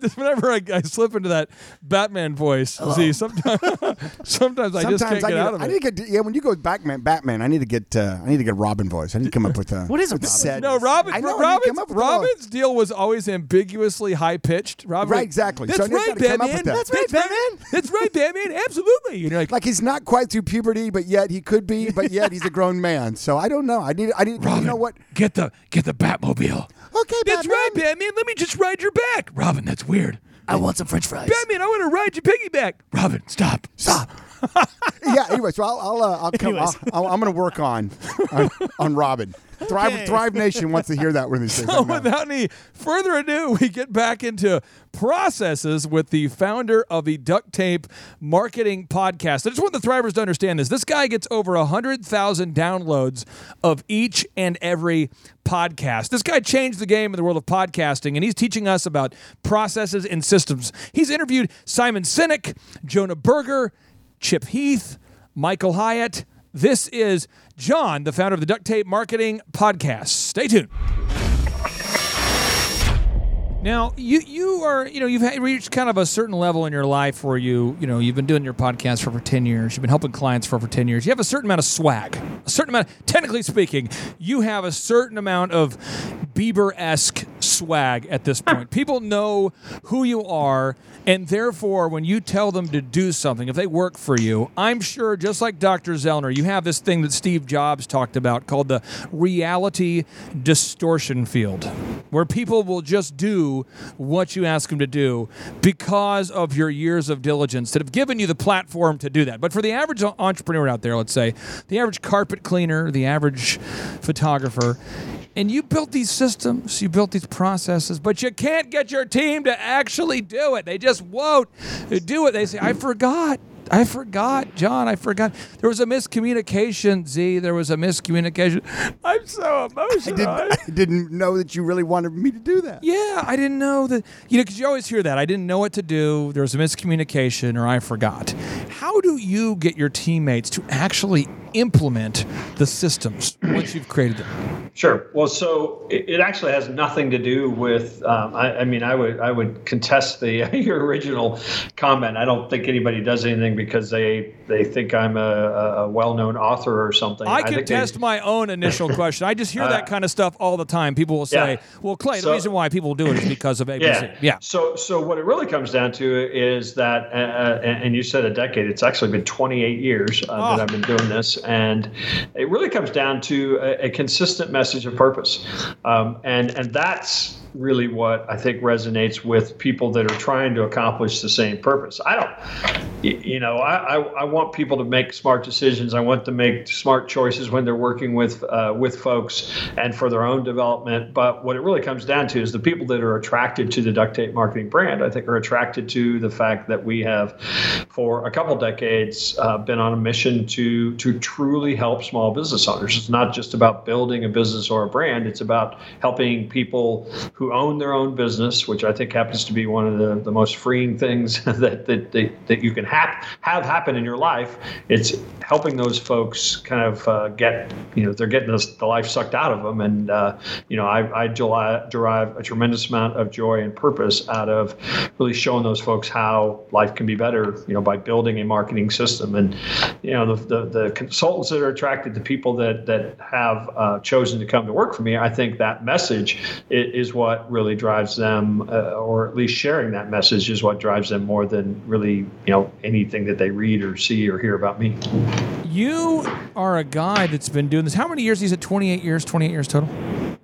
Just Whenever I, I slip into that Batman voice, see, sometimes, sometimes I just can't Sometimes I get need, out of I it. need to get yeah. When you go Batman, Batman, I need to get uh, I need to get Robin voice. I need to come up with a What is a with Robin? set. No, Robin. I know, I need to Robin's, come up with a little- Robin's deal was always ambiguously high pitched. Robin, Right, exactly. That's So I just right, gotta come up Batman. with that. That's That's right, right, Batman. That's right, Batman. Absolutely. You know, like, like he's not quite through puberty, but yet he could be, but yet he's a grown man. So I don't know. I need, I need, Robin, you know what? Get the get the Batmobile. Okay, that's Batman. right, Batman. Let me just ride your back, Robin, that's weird. I want some French fries. Batman. I want to ride your piggyback. Robin, stop. Stop. yeah. Anyway, so I'll, I'll, uh, I'll come. I'll, Anyways. I'll, I'm going to work on, on on Robin. Thrive, Okay. Thrive Nation wants to hear that these days. I So without any further ado, we get back into processes with the founder of the Duct Tape Marketing Podcast. I just want the Thrivers to understand this. This guy gets over 100,000 downloads of each and every podcast. This guy changed the game in the world of podcasting, and he's teaching us about processes and systems. He's interviewed Simon Sinek, Jonah Berger, Chip Heath, Michael Hyatt. This is John, the founder of the Duct Tape Marketing Podcast. Stay tuned. Now, you you are you know you've reached kind of a certain level in your life where you you know you've been doing your podcast for over ten years. You've been helping clients for over ten years. You have a certain amount of swag, a certain amount. Technically speaking, you have a certain amount of Bieber esque swag at this point. People know who you are, and therefore, when you tell them to do something, if they work for you, I'm sure just like Dr. Zoellner, you have this thing that Steve Jobs talked about called the reality distortion field, where people will just do what you ask them to do because of your years of diligence that have given you the platform to do that. But for the average entrepreneur out there, let's say, the average carpet cleaner, the average photographer, and you built these systems, you built these processes, but you can't get your team to actually do it. They just won't do it. They say, I forgot I forgot, John. I forgot. There was a miscommunication, Z. There was a miscommunication. I'm so I emotional. didn't, I didn't know that you really wanted me to do that. Yeah, I didn't know that. You know, because you always hear that. I didn't know what to do. There was a miscommunication, or I forgot. How do you get your teammates to actually implement the systems once you've created them? Sure. Well, so it, it actually has nothing to do with. Um, I, I mean, I would I would contest the your original comment. I don't think anybody does anything because they they think I'm a, a well-known author or something. I they- contest my own initial question. I just hear that kind of stuff all the time. People will say, Yeah. "Well, Clay, the So- reason why people do it is because of ABC." Yeah. yeah. So, so what it really comes down to is that, uh, uh, and and you said a decade. It's actually been 28 years uh, Oh. that I've been doing this, and it really comes down to a, a consistent message of purpose, um, and and that's really what I think resonates with people that are trying to accomplish the same purpose. I don't, you know, I, I, I want people to make smart decisions. I want to make smart choices when they're working with uh, with folks and for their own development. But what it really comes down to is the people that are attracted to the duct tape marketing brand. I think are attracted to the fact that we have, for a couple decades, uh, been on a mission to to truly help small business owners. It's not just about building a business or a brand. It's about helping people who own their own business, which I think happens to be one of the, the most freeing things that, that, that, that you can hap- have happen in your life. It's helping those folks kind of uh, get, you know, they're getting this, the life sucked out of them. And, uh, you know, I, I deli- derive a tremendous amount of joy and purpose out of really showing those folks how life can be better, you know, by building a marketing system. And, you know, the, the, the consultants that are attracted to people that, that have uh, chosen to come to work for me, I think that message is what really drives them, uh, or at least sharing that message is what drives them more than really, you know, anything that they read or see or hear about me. You are a guy that's been doing this. How many years? He's at 28 years. 28 years total.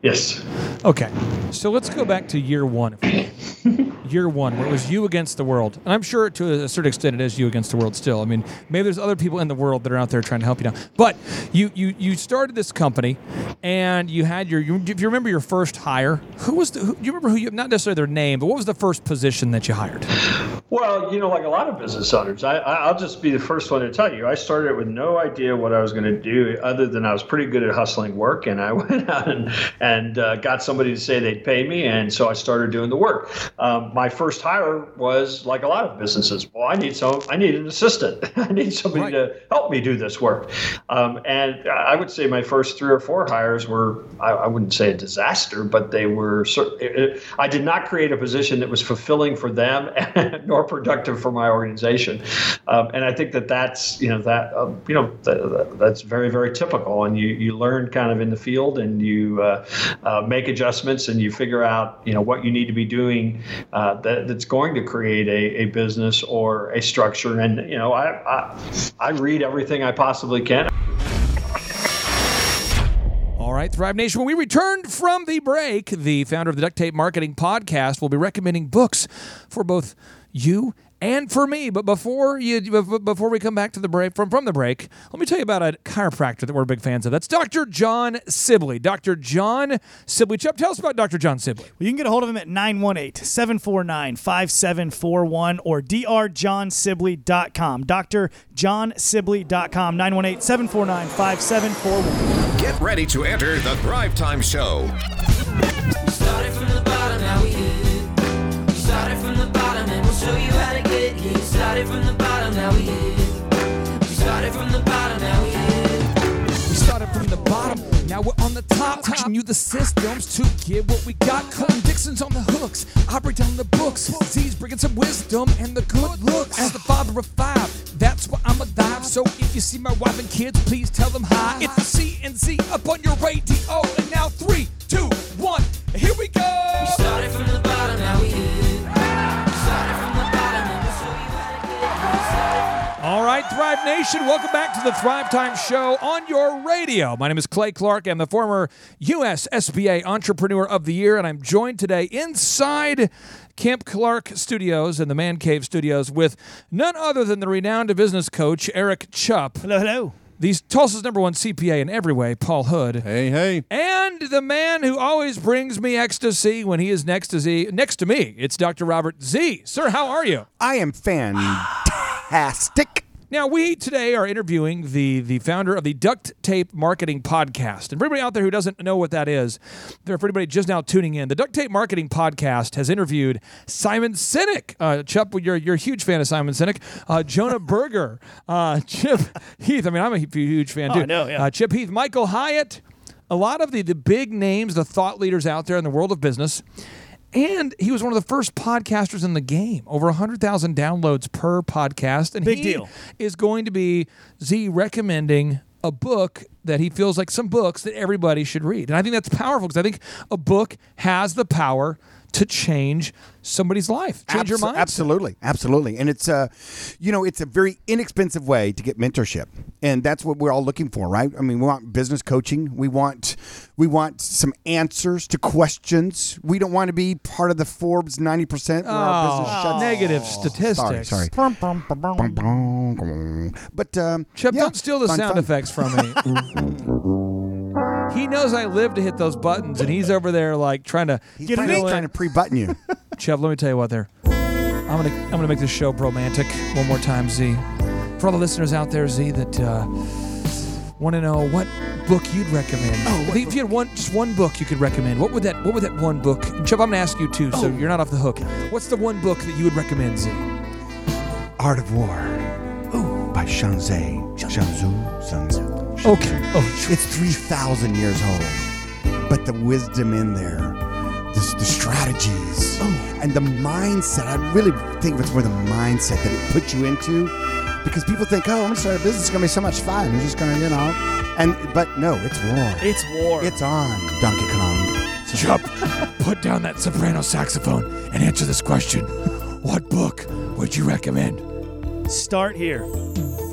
Yes. Okay, so let's go back to year one. year one, where it was you against the world, and I'm sure to a certain extent it is you against the world still. I mean, maybe there's other people in the world that are out there trying to help you now. But you you you started this company, and you had your. You, if you remember your first hire, who was the? Who, you remember who you? Not necessarily their name, but what was the first position that you hired? Well, you know, like a lot of business owners, I, I'll just be the first one to tell you. I started with no idea what I was going to do, other than I was pretty good at hustling work, and I went out and and uh, got somebody to say they'd pay me, and so I started doing the work. Um, my first hire was like a lot of businesses. Well, I need some. I need an assistant. I need somebody Right. to help me do this work. Um, and I would say my first three or four hires were, I, I wouldn't say a disaster, but they were. it- it- I did not create a position that was fulfilling for them nor productive for my organization. Um, and I think that that's you know that uh, you know that, that- that's very very typical. And you you learn kind of in the field and you uh, uh, make adjustments and you figure out you know what you need to be doing uh, Uh, that, that's going to create a, a business or a structure. And you know I, I I read everything I possibly can. All right, Thrive Nation. When we returned from the break, the founder of the Duct Tape Marketing Podcast will be recommending books for both you and for me. But before you, before we come back to the break from from the break, let me tell you about a chiropractor that we're big fans of. That's Dr. John Sibley. Dr. John Sibley. Chupp, tell us about Dr. John Sibley. Well, you can get a hold of him at 918 749 5741 or drjohnsibley.com. drjohnsibley.com, 918 749 5741. Get ready to enter the Thrive Time Show. Now we're on the top. Teaching you the systems to get what we got. Colton Dixon's on the hooks, I break down the books. Z's bringing some wisdom and the good looks. As the father of five, that's why I'm a dive. So if you see my wife and kids, please tell them hi. It's the CNC up on your radio. All right, Thrive Nation, welcome back to the Thrive Time Show on your radio. My name is Clay Clark. I'm the former U.S. SBA Entrepreneur of the Year, and I'm joined today inside Camp Clark Studios and the Man Cave Studios with none other than the renowned business coach, Eric Chupp, Hello, hello. the Tulsa's number one CPA in every way, Paul Hood. Hey, hey. And the man who always brings me ecstasy when he is next to Z, next to me, it's Dr. Robert Z. Sir, how are you? I am fantastic. Now, we today are interviewing the the founder of the Duct Tape Marketing Podcast. And for everybody out there who doesn't know what that is, there for anybody just now tuning in, the Duct Tape Marketing Podcast has interviewed Simon Sinek. Uh, Chupp, you're, you're a huge fan of Simon Sinek. Uh, Jonah Berger, uh, Chip Heath. I mean, I'm a huge fan Oh, too. I know, yeah. Uh, Chip Heath, Michael Hyatt, a lot of the, the big names, the thought leaders out there in the world of business. And he was one of the first podcasters in the game. Over 100,000 downloads per podcast. And Big he deal. is going to be Z recommending a book that he feels like some books that everybody should read. And I think that's powerful because I think a book has the power to change somebody's life, change your mind. Absolutely, absolutely, and it's a, you know, it's a very inexpensive way to get mentorship, and that's what we're all looking for, right? I mean, we want business coaching. We want, we want some answers to questions. We don't want to be part of the Forbes ninety percent where our business Oh, shuts. negative Sorry, statistics. sorry. But um, Chip, yeah, don't steal the fun, sound fun. effects from me. he knows I live to hit those buttons, and he's over there like trying to He's get trying, trying to pre-button you. Chef, let me tell you what there. I'm gonna I'm gonna make this show romantic one more time, Z. For all the listeners out there, Z, that uh, want to know what book you'd recommend. Oh, if you had one just one book you could recommend, what would that what would that one book? And Chef, I'm gonna ask you too, so you're not off the hook. What's the one book that you would recommend, Z? Art of War. Ooh, by Shanzai. Shanzu. Sun Tzu. Okay. Oh, It's 3,000 years old. But the wisdom in there, the, the strategies, oh. and the mindset. I really think it's more the mindset that it puts you into. Because people think, oh, I'm going to start a business. It's going to be so much fun. I'm just going to, you know. And But no, it's war. It's war. It's on, Donkey Kong. So- Chupp, put down that soprano saxophone and answer this question. What book would you recommend? Start here.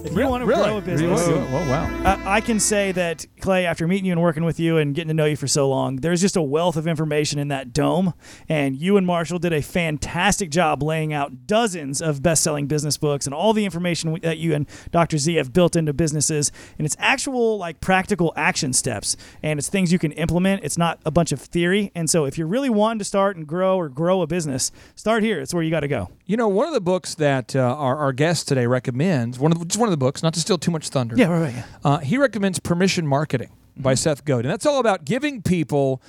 If you want to really? grow a business, Really? Oh, wow. I, I can say that Clay, after meeting you and working with you and getting to know you for so long, there's just a wealth of information in that dome. And you and Marshall did a fantastic job laying out dozens of best-selling business books and all the information that you and Dr. Z have built into businesses. And it's actual, like, practical action steps, and it's things you can implement. It's not a bunch of theory. And so, if you're really wanting to start and grow or grow a business, start here. It's where you got to go. You know, one of the books that uh, our, our guest today recommends, one of the, just one of the books, not to steal too much thunder. Yeah, right, right. Yeah. Uh, he recommends Permission Marketing by Seth Godin. That's all about giving people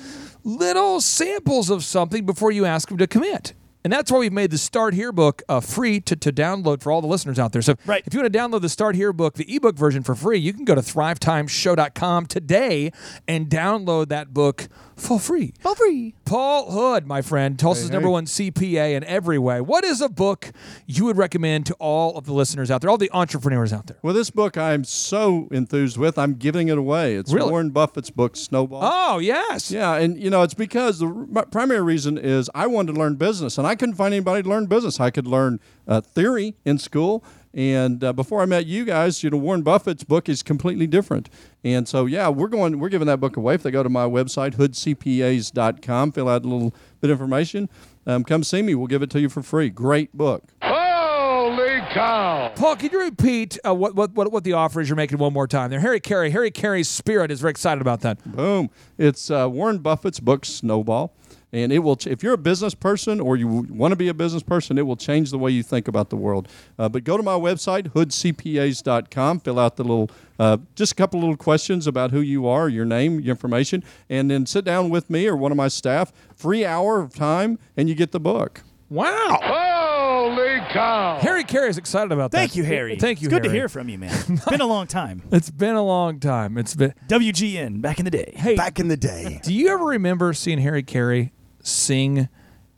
little samples of something before you ask them to commit. And that's why we've made the Start Here book uh, free to, to download for all the listeners out there. So Right. if you want to download the Start Here book, the ebook version for free, you can go to thrivetimeshow.com today and download that book for free. For free. Paul Hood, my friend, Tulsa's number one CPA in every way. What is a book you would recommend to all of the listeners out there, all the entrepreneurs out there? Well, this book I'm so enthused with, I'm giving it away. It's Really? Warren Buffett's book, Snowball. Oh, yes. Yeah, and you know it's because the r- primary reason is I wanted to learn business, and I couldn't find anybody to learn business. I could learn uh, theory in school, and uh, before I met you guys, you know Warren Buffett's book is completely different. And so yeah, we're going we're giving that book away. If they go to my website hoodcpas.com, fill out a little bit of information, um, come see me. We'll give it to you for free. Great book. Holy cow! Paul, can you repeat uh, what, what, what, what the offer is you're making one more time there? Harry Caray. Harry Caray's spirit is very excited about that. Boom. It's uh, Warren Buffett's book, Snowball. And it will, if you're a business person or you want to be a business person, it will change the way you think about the world. Uh, but go to my website, hoodcpas.com, fill out the little, uh, just a couple little questions about who you are, your name, your information, and then sit down with me or one of my staff, free hour of time, and you get the book. Wow. Holy cow. Harry Caray is excited about that. Thank you, Harry. Thank you, It's good to hear from you, man. It's been a long time. It's been a long time. It's been. WGN back in the day. Hey, Back in the day. do you ever remember seeing Harry Caray sing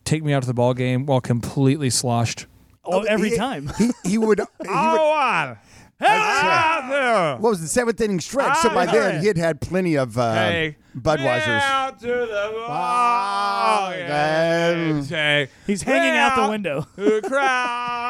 "Take Me Out to the Ball Game" while completely sloshed? Oh, every he, time. He, he would. He would on. what was the seventh inning stretch? So by then he had had plenty of uh, Hey, Budweisers. Out to the ball game. man. He's hanging out the window. the crowd.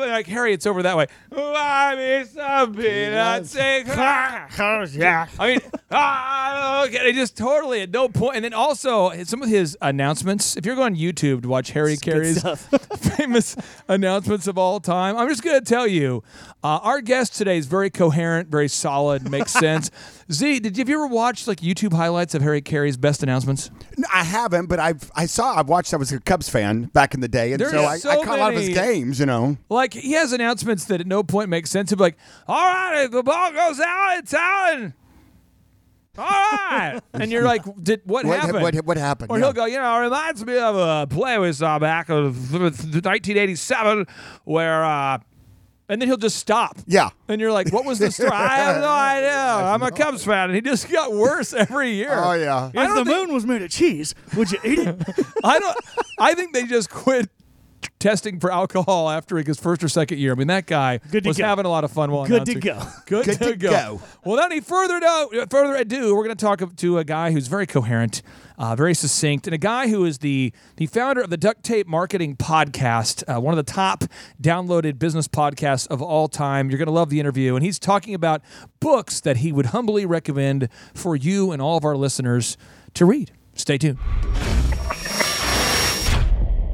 Like Harry, it's over that way. Buy me some peanuts. crackers. I mean, ah, okay. He just totally at no point. And then also some of his announcements. If you're going to YouTube to watch Harry Caray's famous announcements of all time, I'm just going to tell you, uh, our guest today is very coherent, very solid, makes sense. Z, did you, have you ever watched like YouTube highlights of Harry Caray's best announcements? No, I haven't, but I've I saw I've watched. I was a Cubs fan back in the day, and There's so I, so I caught a lot of his games. You know, Like he has announcements that at no point make sense. He'll be like, "All right, if the ball goes out, it's out." and- All right, and you're like, "Did what, What- happened? what- what happened? Or Yeah. he'll go, "You know, it reminds me of a play we saw back of 1987 where." uh and then he'll just stop. Yeah. And you're like, what was the story? I have no idea. I'm a Cubs fan. And he just got worse every year. Oh, yeah. If the think- moon was made of cheese, would you eat it? I don't. I think they just quit testing for alcohol after his first or second year. I mean, that guy Good was go. having a lot of fun while Good to go. Good, Good to, to go. go. Well, without any further ado, further ado, we're going to talk to a guy who's very coherent, uh, very succinct, and a guy who is the the founder of the Duct Tape Marketing Podcast, uh, one of the top downloaded business podcasts of all time. You're going to love the interview, and he's talking about books that he would humbly recommend for you and all of our listeners to read. Stay tuned.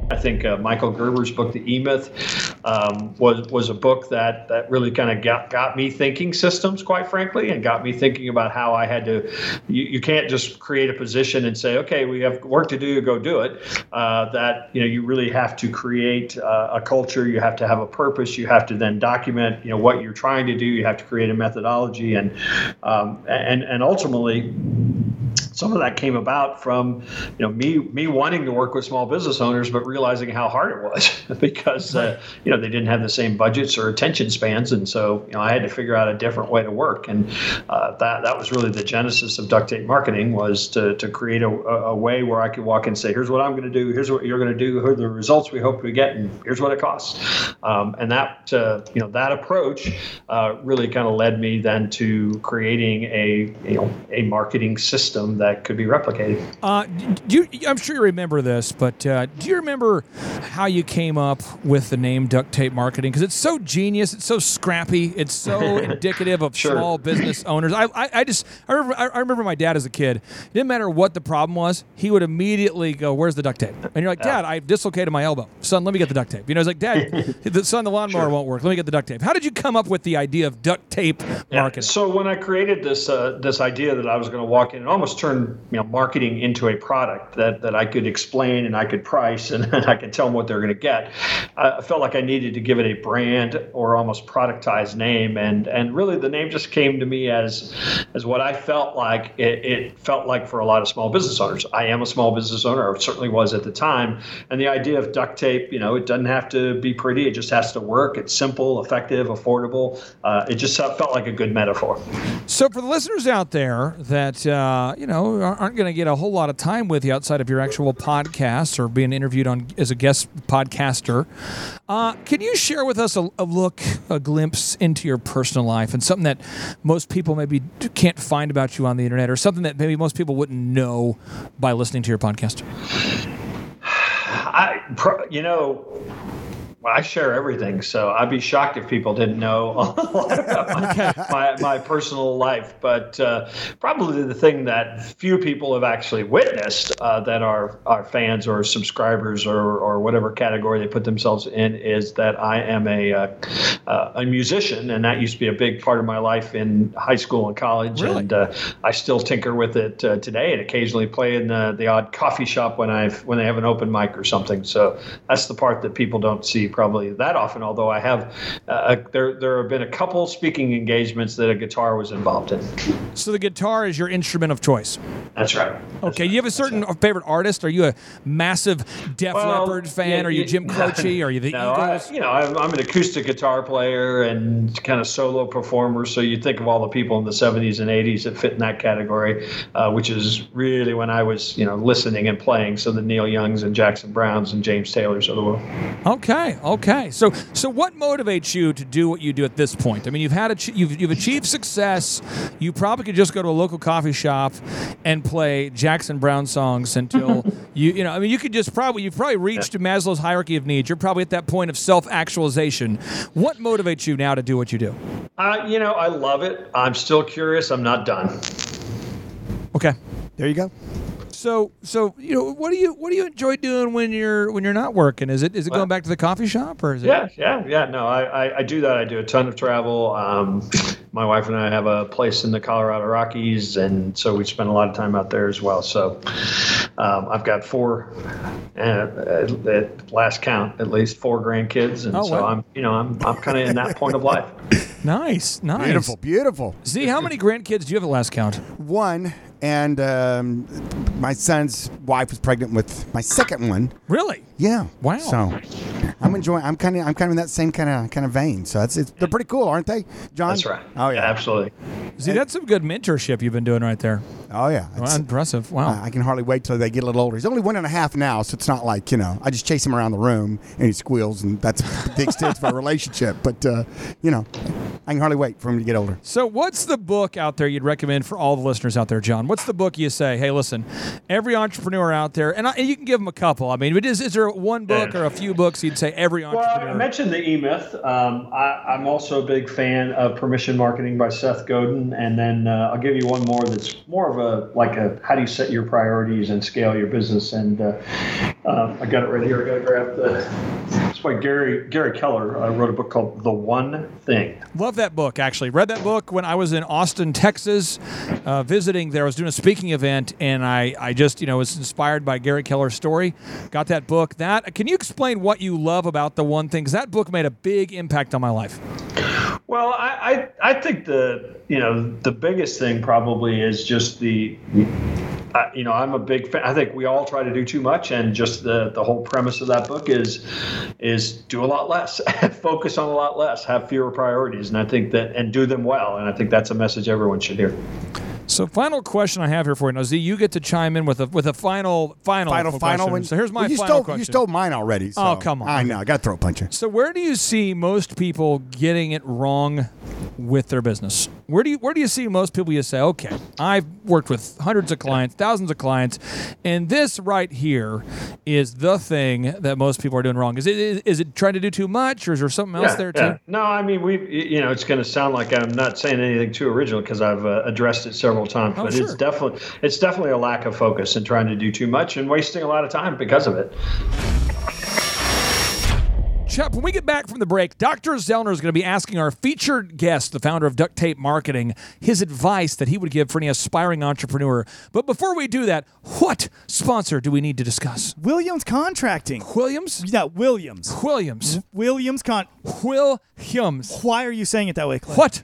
I think uh, Michael Gerber's book, The E Myth, um, was was a book that that really kind of got got me thinking systems, quite frankly, and got me thinking about how I had to. You, you can't just create a position and say, okay, we have work to do, go do it. Uh, that you know, you really have to create uh, a culture. You have to have a purpose. You have to then document, you know, what you're trying to do. You have to create a methodology, and um, and and ultimately some of that came about from you know me me wanting to work with small business owners but realizing how hard it was because uh, you know they didn't have the same budgets or attention spans. And so you know I had to figure out a different way to work. And uh, that that was really the genesis of duct tape marketing was to, to create a, a way where I could walk in and say here's what I'm going to do. Here's what you're going to do. Here are the results we hope we get. And here's what it costs. Um, and that uh, you know that approach uh, really kind of led me then to creating a you know a marketing system that could be replicated. Uh, do you, I'm sure you remember this, but uh, do you remember how you came up with the name duct tape marketing? Because it's so genius, it's so scrappy, it's so indicative of Sure. small business owners. I, I, I just I remember, I remember my dad as a kid. It didn't matter what the problem was, he would immediately go, "Where's the duct tape?" And you're like, "Dad, I dislocated my elbow. Son, let me get the duct tape." You know, it's like, "Dad, the son, the lawnmower won't work. Let me get the duct tape." How did you come up with the idea of duct tape Yeah, marketing? So when I created this uh, this idea that I was going to walk in and almost turn you know marketing into a product that, that I could explain and I could price and, I could tell them what they're going to get, I felt like I needed to give it a brand or almost productized name and and really the name just came to me as as what I felt like it, it felt like for a lot of small business owners. I am a small business owner, or certainly was at the time, and the idea of duct tape, you know, it doesn't have to be pretty, it just has to work. It's simple, effective, affordable. Uh, it just felt like a good metaphor. So, for the listeners out there that uh, you know aren't going to get a whole lot of time with you outside of your actual podcast or being interviewed on as a guest podcaster, uh, can you share with us a, a look, a glimpse into your personal life and something that most people maybe can't find about you on the internet, or something that maybe most people wouldn't know by listening to your podcast? I, you know, I share everything, so I'd be shocked if people didn't know a lot about my, my, my personal life. But uh, probably the thing that few people have actually witnessed uh, that are, are fans or subscribers or, or whatever category they put themselves in is that I am a uh, uh, a musician, and that used to be a big part of my life in high school and college. Really? And uh, I still tinker with it uh, today, and occasionally play in the, the odd coffee shop when I when they have an open mic or something. So that's the part that people don't see probably that often. Although I have, uh, there there have been a couple speaking engagements that a guitar was involved in. So, the guitar is your instrument of choice. That's right. Okay, you have a certain favorite artist? Are you a massive Def Well, Leppard fan? yeah, Are you Jim Croce? Are you the no, I, Eagles? you know, I'm, I'm an acoustic guitar player and kind of solo performer. So you think of all the people in the 70s and 80s that fit in that category, uh, which is really when I was, you know, listening and playing. So the Neil Youngs and Jackson Brownes and James Taylors of the world. Okay, okay. So, so what motivates you to do what you do at this point? I mean, you've had a, you've you've achieved success. You probably could just go to a local coffee shop and play Jackson Browne songs until you you know. I mean, you could just probably you've probably reached Maslow's hierarchy of needs. You're probably at that point of self actualization. What motivates you now to do what you do? Uh, you know, I love it. I'm still curious. I'm not done. Okay. There you go. So so you know what do you what do you enjoy doing when you're when you're not working? Is it is it Well- going back to the coffee shop or is it? Yeah, yeah, yeah. No, I, I, I do that. I do a ton of travel. Um, my wife and I have a place in the Colorado Rockies, and so we spend a lot of time out there as well. So um, I've got four, uh, at, at last count, at least four grandkids, and Oh, so wow. I'm, you know, I'm, I'm kind of in that point of life. Nice, nice. Beautiful, beautiful. Z, how many grandkids do you have at last count? One, and um, my son's wife was pregnant with my second one. Really? Yeah. Wow. So I'm enjoying. I'm kind of. I'm kind of in that same kind of kind of vein. So that's. it's they're pretty cool, aren't they, John? That's right. Oh yeah. absolutely. Z, that's some good mentorship you've been doing right there. Oh yeah. Wow, It's- impressive. Wow. I I can hardly wait till they get a little older. He's only one and a half now, so it's not like you know I just chase him around the room and he squeals, and that's the extent of our relationship. But uh, you know, I can hardly wait for him to get older. So, what's the book out there you'd recommend for all the listeners out there, John? What's the book you say, hey, listen, every entrepreneur out there, and, I, and you can give them a couple. I mean, but is, is there one book or a few books you'd say every entrepreneur? Well. I mentioned the E Myth. Um, I, I'm also a big fan of Permission Marketing by Seth Godin, and then uh, I'll give you one more that's more of a like a how do you set your priorities and scale your business. And uh, uh, I got it right here. I got to grab the. It's by Gary Gary Keller. I wrote a book called The One Thing. Love that book, actually. Read that book when I was in Austin, Texas, uh, visiting there. Was doing a speaking event, and I, I just, you know, was inspired by Gary Keller's story. Got that book. That Can you explain what you love about the one thing? Because that book made a big impact on my life. Well, I, I, I think the you know the biggest thing probably is just the you know I'm a big fan. I think we all try to do too much, and just the the whole premise of that book is is do a lot less, focus on a lot less, have fewer priorities, and I think that and do them well. And I think that's a message everyone should hear. So, final question I have here for you now, Z. You get to chime in with a with a final final Final, question. final one. So here's my Well, you final stole, question. You stole mine already. So Oh, come on. I know. I got to throw a puncher. So where do you see most people getting it wrong with their business? Where do you where do you see most people you say, okay, I've worked with hundreds of clients, thousands of clients, and this right here is the thing that most people are doing wrong. Is it is, is it trying to do too much, or is there something else there too? No, I mean we you know it's going to sound like I'm not saying anything too original because I've uh, addressed it several times, Oh, but sure. it's definitely it's definitely a lack of focus and trying to do too much and wasting a lot of time because of it. Chuck, when we get back from the break, Dr. Zoellner is going to be asking our featured guest, the founder of Duct Tape Marketing, his advice that he would give for any aspiring entrepreneur. But before we do that, what sponsor do we need to discuss? Williams Contracting. Williams? Yeah, Williams. Williams. Williams Con. Williams. Why are you saying it that way, Clint? What?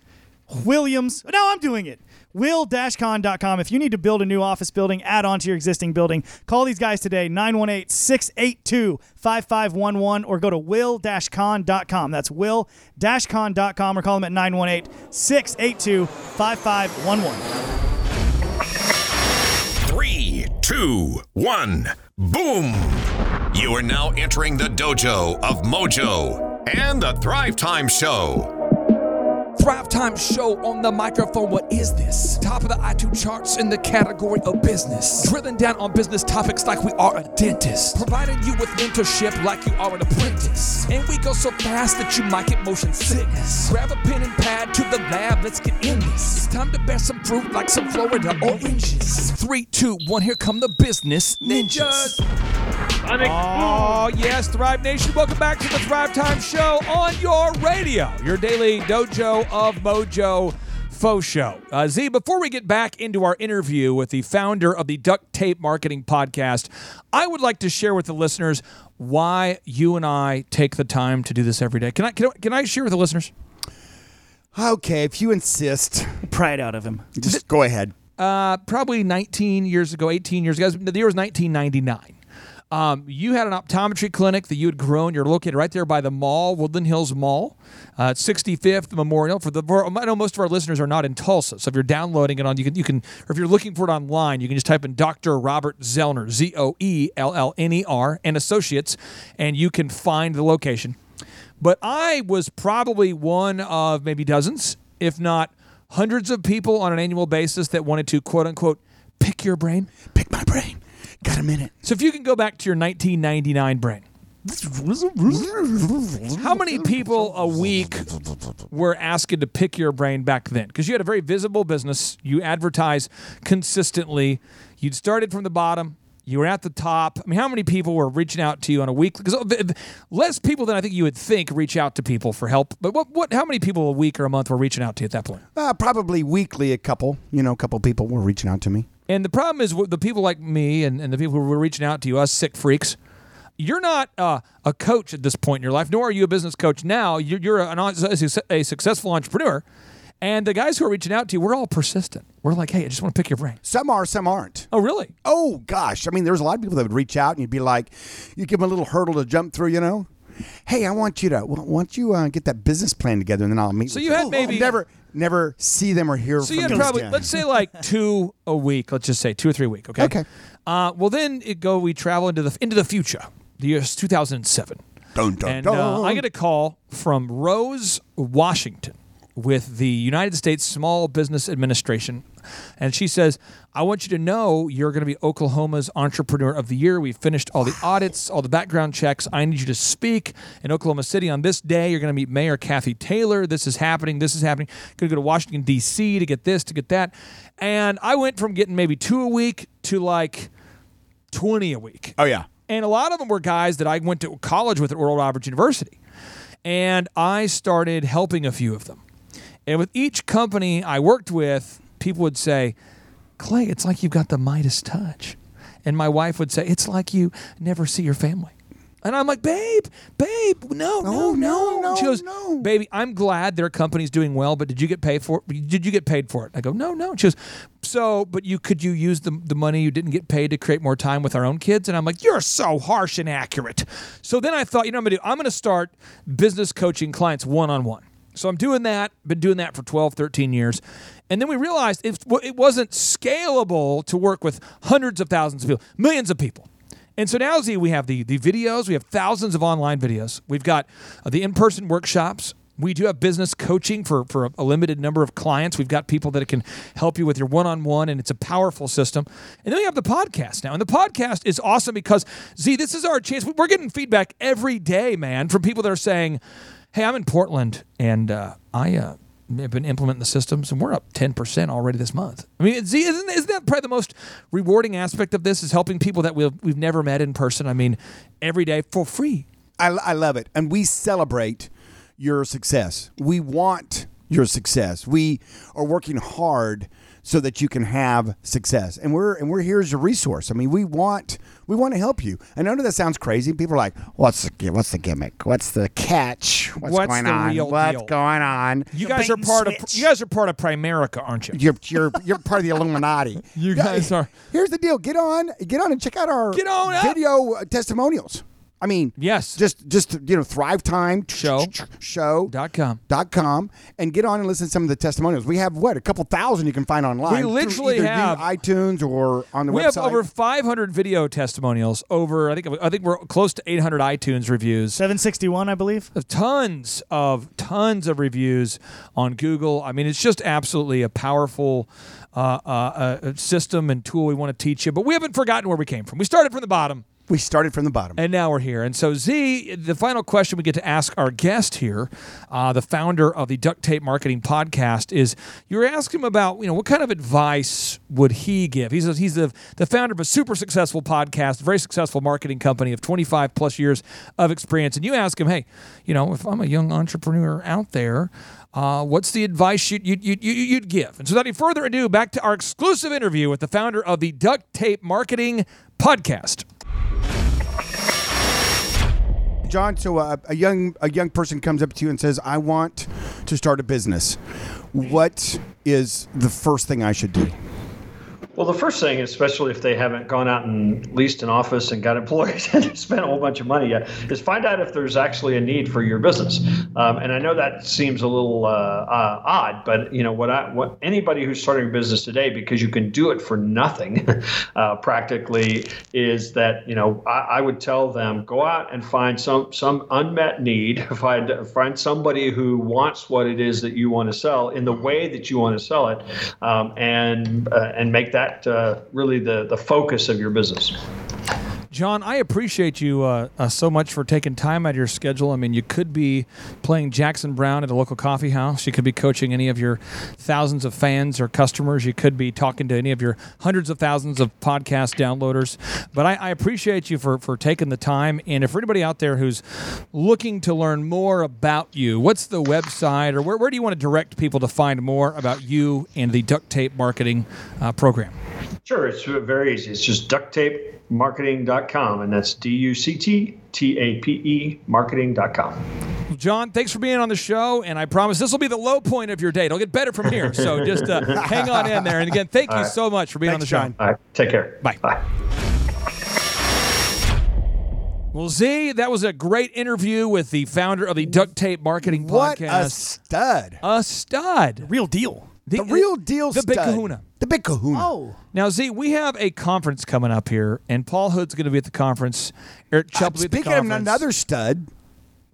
Williams. No, I'm doing it. Will-con.com. If you need to build a new office building, add on to your existing building, call these guys today, 918-682-5511, or go to will-con.com. That's will-con.com, or call them at 918-682-5511. Three, two, one, boom! You are now entering the dojo of Mojo and the Thrive Time Show. Thrive Time Show on the microphone. What is this? Top of the iTunes charts in the category of business. Drilling down on business topics like we are a dentist. Providing you with mentorship like you are an apprentice. And we go so fast that you might get motion sickness. Grab a pen and pad to the lab. Let's get in this. It's time to bear some fruit like some Florida oranges. Three, two, one. Here come the business ninjas. Oh, yes, Thrive Nation. Welcome back to the Thrive Time Show on your radio, your daily dojo of Mojo Faux Show. Uh, Z, before we get back into our interview with the founder of the Duct Tape Marketing Podcast, I would like to share with the listeners why you and I take the time to do this every day. Can I, can I, can I share with the listeners? Okay, if you insist, Pry it out of him. just go ahead. uh, probably 19 years ago, 18 years ago. The year was 1999. Um, you had an optometry clinic that you had grown. You're located right there by the mall, Woodland Hills Mall, uh, at 65th Memorial. For the, for, I know most of our listeners are not in Tulsa, so if you're downloading it on, you can, you can, or if you're looking for it online, you can just type in Dr. Robert Zoellner, Z O E L L N E R, and Associates, and you can find the location. But I was probably one of maybe dozens, if not hundreds of people on an annual basis that wanted to quote unquote pick your brain. Pick my brain. Got a minute. So if you can go back to your 1999 brain How many people a week were asking to pick your brain back then? Because you had a very visible business. You advertise consistently. You'd started from the bottom. You were at the top. I mean, how many people were reaching out to you on a weekly? Because less people than I think you would think reach out to people for help. But what, what? How many people a week or a month were reaching out to you at that point? Uh, probably weekly, a couple. You know, a couple people were reaching out to me. And the problem is with the people like me and, and the people who were reaching out to you, us sick freaks. You're not uh, a coach at this point in your life, nor are you a business coach now. You're, you're an, a successful entrepreneur. And the guys who are reaching out to you, we're all persistent. We're like, hey, I just want to pick your brain. Some are, some aren't. Oh, really? Oh gosh, I mean, there's a lot of people that would reach out and you'd be like, you give them a little hurdle to jump through, you know. Hey, I want you to, why don't you uh, get that business plan together, and then I'll meet. So with you had maybe- never, never see them or hear So from you had them probably, again. let's say like two a week. Let's just say two or three a week. Okay. Okay. Uh, well, then it go. We travel into the into the future. The year is 2007. Dun, dun, and uh, dun. I get a call from Rose Washington with the United States Small Business Administration. And she says, I want you to know you're going to be Oklahoma's Entrepreneur of the Year. We've finished all the audits, all the background checks. I need you to speak in Oklahoma City on this day. You're going to meet Mayor Kathy Taylor. This is happening. This is happening. Going to go to Washington, D.C. to get this, to get that. And I went from getting maybe two a week to like 20 a week. oh yeah. And a lot of them were guys that I went to college with at Oral Roberts University. And I started helping a few of them. And with each company I worked with, people would say, Clay, it's like you've got the Midas touch. And my wife would say, it's like you never see your family. And I'm like, babe, babe, no, no, oh, no, no. no, she goes, no. baby, I'm glad their company's doing well, but did you get paid for it? Did you get paid for it? I go, no, no. She goes, so, but you could you use the, the money you didn't get paid to create more time with our own kids? And I'm like, you're so harsh and accurate. So then I thought, you know what I'm gonna do? I'm gonna start business coaching clients one on one. So I'm doing that, been doing that for 12, 13 years. And then we realized it, it wasn't scalable to work with hundreds of thousands of people, millions of people. And so now, Z, we have the, the videos, we have thousands of online videos. We've got uh, the in person workshops. We do have business coaching for, for a, limited number of clients. We've got people that can help you with your one on one, and it's a powerful system. And then we have the podcast now. And the podcast is awesome because, Z, this is our chance. We're getting feedback every day, man, from people that are saying, hey, I'm in Portland and uh, I uh, been implementing the systems and we're up 10% already this month. I mean, isn't, isn't that probably the most rewarding aspect of this is helping people that we've, we've never met in person? I mean, every day for free. I, I love it. And we celebrate your success. We want your success. We are working hard so that you can have success. And we're and we're here as a resource. I mean, we want we want to help you. I know that sounds crazy. People are like, "What's the what's the gimmick? What's the catch? What's, What's going the on? real what's deal?" going on?" You guys are part of you guys are part of Primerica, aren't you? You're you're you're part of the Illuminati. You guys are. Here's the deal. Get on, get on, and check out our Get on video uh, testimonials. I mean, Yes. just just you know, Thrive Time Show. show Dot com. dot com and get on and listen to some of the testimonials. We have what a couple thousand you can find online. We through literally either have- iTunes or on the website. We website. have over 500 video testimonials. Over I think I think we're close to 800 iTunes reviews. 761, I believe. tons of tons of reviews on Google. I mean, it's just absolutely a powerful uh, uh, uh, system and tool we want to teach you. But we haven't forgotten where we came from. We started from the bottom, we started from the bottom. and now we're here. And so, Z, the final question we get to ask our guest here, uh, the founder of the Duct Tape Marketing Podcast, is you were asking him about you know what kind of advice would he give? He's a, he's the the founder of a super successful podcast, very successful marketing company of 25 plus years of experience, and you ask him, hey, you know, if I'm a young entrepreneur out there. Uh, what's the advice you'd, you'd, you'd, you'd give? And so, without any further ado, back to our exclusive interview with the founder of the Duct Tape Marketing Podcast. John, so uh, a young a young person comes up to you and says, "I want to start a business." What is the first thing I should do? Well, the first thing, especially if they haven't gone out and leased an office and got employees and spent a whole bunch of money yet, is find out if there's actually a need for your business. Um, and I know that seems a little uh, uh, odd, but you know what? I what anybody who's starting a business today, because you can do it for nothing, uh, practically, is that you know I, I would tell them go out and find some some unmet need, find find somebody who wants what it is that you want to sell in the way that you want to sell it, um, and uh, and make that uh, really the the focus of your business. John, I appreciate you uh, uh, so much for taking time out of your schedule. I mean, you could be playing Jackson Browne at a local coffee house. You could be coaching any of your thousands of fans or customers. You could be talking to any of your hundreds of thousands of podcast downloaders. But I, I appreciate you for, for taking the time. And if anybody out there who's looking to learn more about you, what's the website or where, where do you want to direct people to find more about you and the duct tape marketing uh, program? Sure, it's very easy. It's just ducttapemarketing.com, and that's D U C T T A P E marketing.com. John, thanks for being on the show, and I promise this will be the low point of your day. It'll get better from here, so just uh, hang on in there. And again, thank you All right. so much for being on the show. John. All right, take care. Bye. Bye. Well, Z, that was a great interview with the founder of the Duct Tape Marketing podcast. What a stud. a stud. Real deal. The real deal The big stud. kahuna. The big kahuna. Oh. Now, Z, we have a conference coming up here, and Paul Hood's going to be at the conference. Eric Chupp will be at the Speaking of another stud,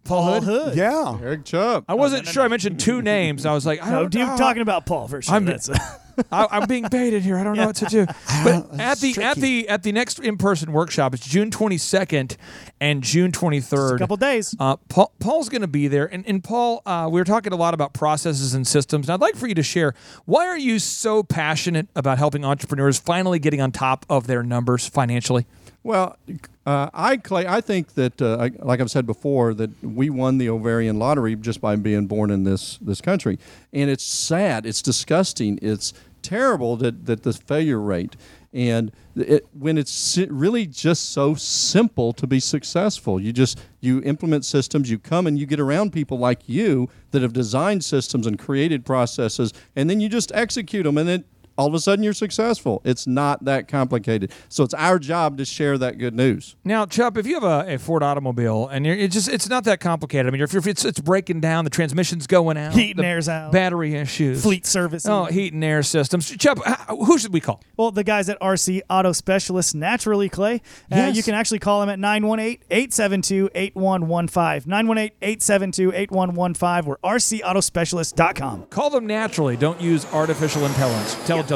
Paul Paul Hood. Hood. yeah. Eric Chupp. I wasn't sure. I mentioned two names. I was like, I No, don't you know. talking about Paul for sure. I'm- That's I, I'm being baited here. I don't know what to do. But at it's the at the at the next in-person workshop, it's June 22nd and June 23rd. a couple days. Uh, Paul, Paul's going to be there, and, and Paul, uh, we were talking a lot about processes and systems. And I'd like for you to share why are you so passionate about helping entrepreneurs finally getting on top of their numbers financially? Well, uh, I Clay, I think that, uh, I, like I've said before, that we won the ovarian lottery just by being born in this this country, and it's sad, it's disgusting, it's terrible that that the failure rate, and it, when it's really just so simple to be successful, you just you implement systems, you come and you get around people like you that have designed systems and created processes, and then you just execute them, and then all of a sudden you're successful. It's not that complicated. So it's our job to share that good news. Now, Chupp, if you have a, a Ford automobile and you're, it just it's not that complicated. I mean, if, if it's it's breaking down, the transmission's going out, Heat and the air's out. battery issues, Fleet service. Oh, heat and air systems. Chupp, who should we call? Well, the guys at RC Auto Specialists, naturally, Clay. Uh, You can actually call them at 918 872 8115. 918 872 8115 or rcautospecialist.com. Call them naturally. Don't use artificial intelligence. Tell, tell,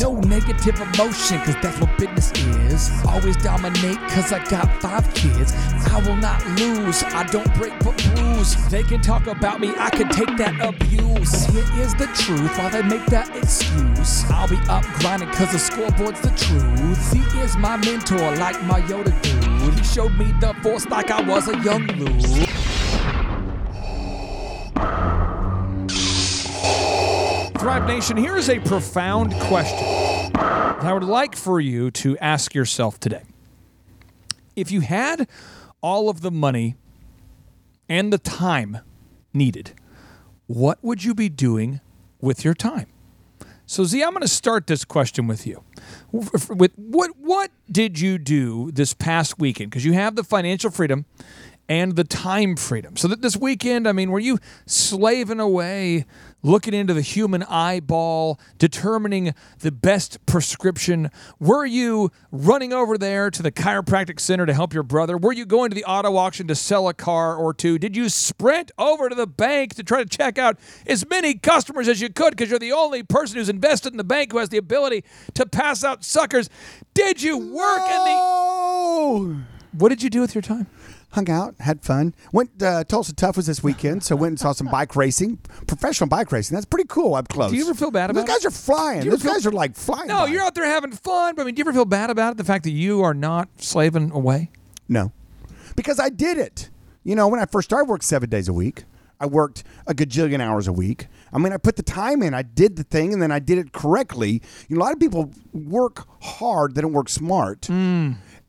No negative emotion, cause that's what business is. Always dominate, cause I got five kids. I will not lose, I don't break but bruise. They can talk about me, I can take that abuse. Here is the truth, while they make that excuse. I'll be up grinding, cause the scoreboard's the truth. He is my mentor, like my Yoda dude. He showed me the force like I was a young Luke. Thrive Nation, here is a profound question that I would like for you to ask yourself today. If you had all of the money and the time needed, what would you be doing with your time? So, Z, I'm going to start this question with you. With what what did you do this past weekend? Because you have the financial freedom and the time freedom. So that this weekend, I mean, were you slaving away, looking into the human eyeball, determining the best prescription? Were you running over there to the chiropractic center to help your brother? Were you going to the auto auction to sell a car or two? Did you sprint over to the bank to try to check out as many customers as you could because you're the only person who's invested in the bank who has the ability to pass out suckers? Did you work in the Oh, What did you do with your time? Hung out, had fun. Went uh, Tulsa Tough was this weekend, so went and saw some bike racing, professional bike racing. That's pretty cool up close. Do you ever feel bad about? Those about guys it? are flying. Those feel- guys are like flying. No, by. you're out there having fun. But I mean, do you ever feel bad about it? The fact that you are not slaving away? No, because I did it. You know, when I first started, I worked seven days a week. I worked a gajillion hours a week. I mean, I put the time in. I did the thing, and then I did it correctly. You know, a lot of people work hard; they don't work smart.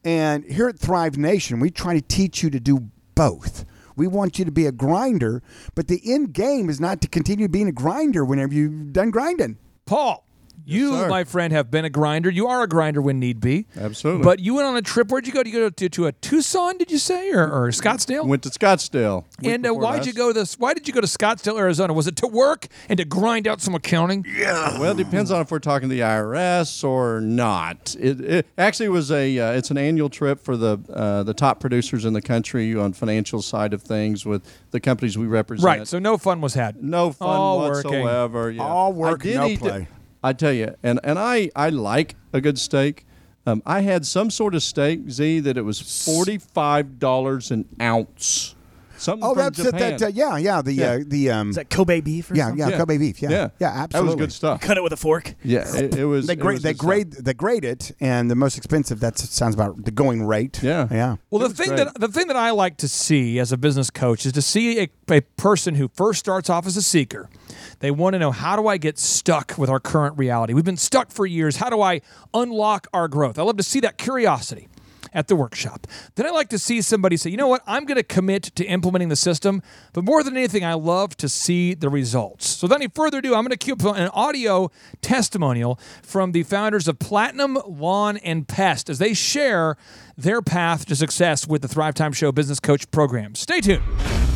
And here at Thrive Nation, we try to teach you to do both. We want you to be a grinder, but the end game is not to continue being a grinder whenever you've done grinding. Paul, you, sir. my friend, have been a grinder. You are a grinder when need be. Absolutely. But you went on a trip. Where'd you go? Did you go to, to a Tucson? Did you say, or, or Scottsdale? Went to Scottsdale. and uh, why'd you go this? Why did you go to Scottsdale, Arizona? Was it to work and to grind out some accounting? Yeah. Well, it depends on if we're talking the IRS or not. It, it actually was a uh, it's an annual trip for the uh, the top producers in the country on financial side of things with the companies we represent. Right. So no fun was had. no fun All working. whatsoever. Yeah. All work, I did no eat the- play. I tell you, and and I I like a good steak. Um, I had some sort of steak, Z, that it was forty five dollars an ounce. Something Oh, from that's it. Japan. That, uh, yeah, yeah. The Yeah. uh, the um, Is that Kobe beef? Or yeah, something? yeah, Yeah. Kobe beef. Yeah, yeah, yeah, That absolutely. was good stuff. Cut it with a fork. Yeah, it, it was. They it grade was they good stuff. grade they grade it, and the most expensive. That sounds about the going rate. Yeah. yeah. Well, the thing great. that the thing that I like to see as a business coach is to see a, a person who first starts off as a seeker. They want to know how do I get stuck with our current reality? We've been stuck for years. How do I unlock our growth? I love to see that curiosity at the workshop. Then I like to see somebody say, you know what, I'm going to commit to implementing the system. But more than anything, I love to see the results. So, without any further ado, I'm going to cue up an audio testimonial from the founders of Platinum Lawn and Pest as they share their path to success with the Thrive Time Show Business Coach program. Stay tuned.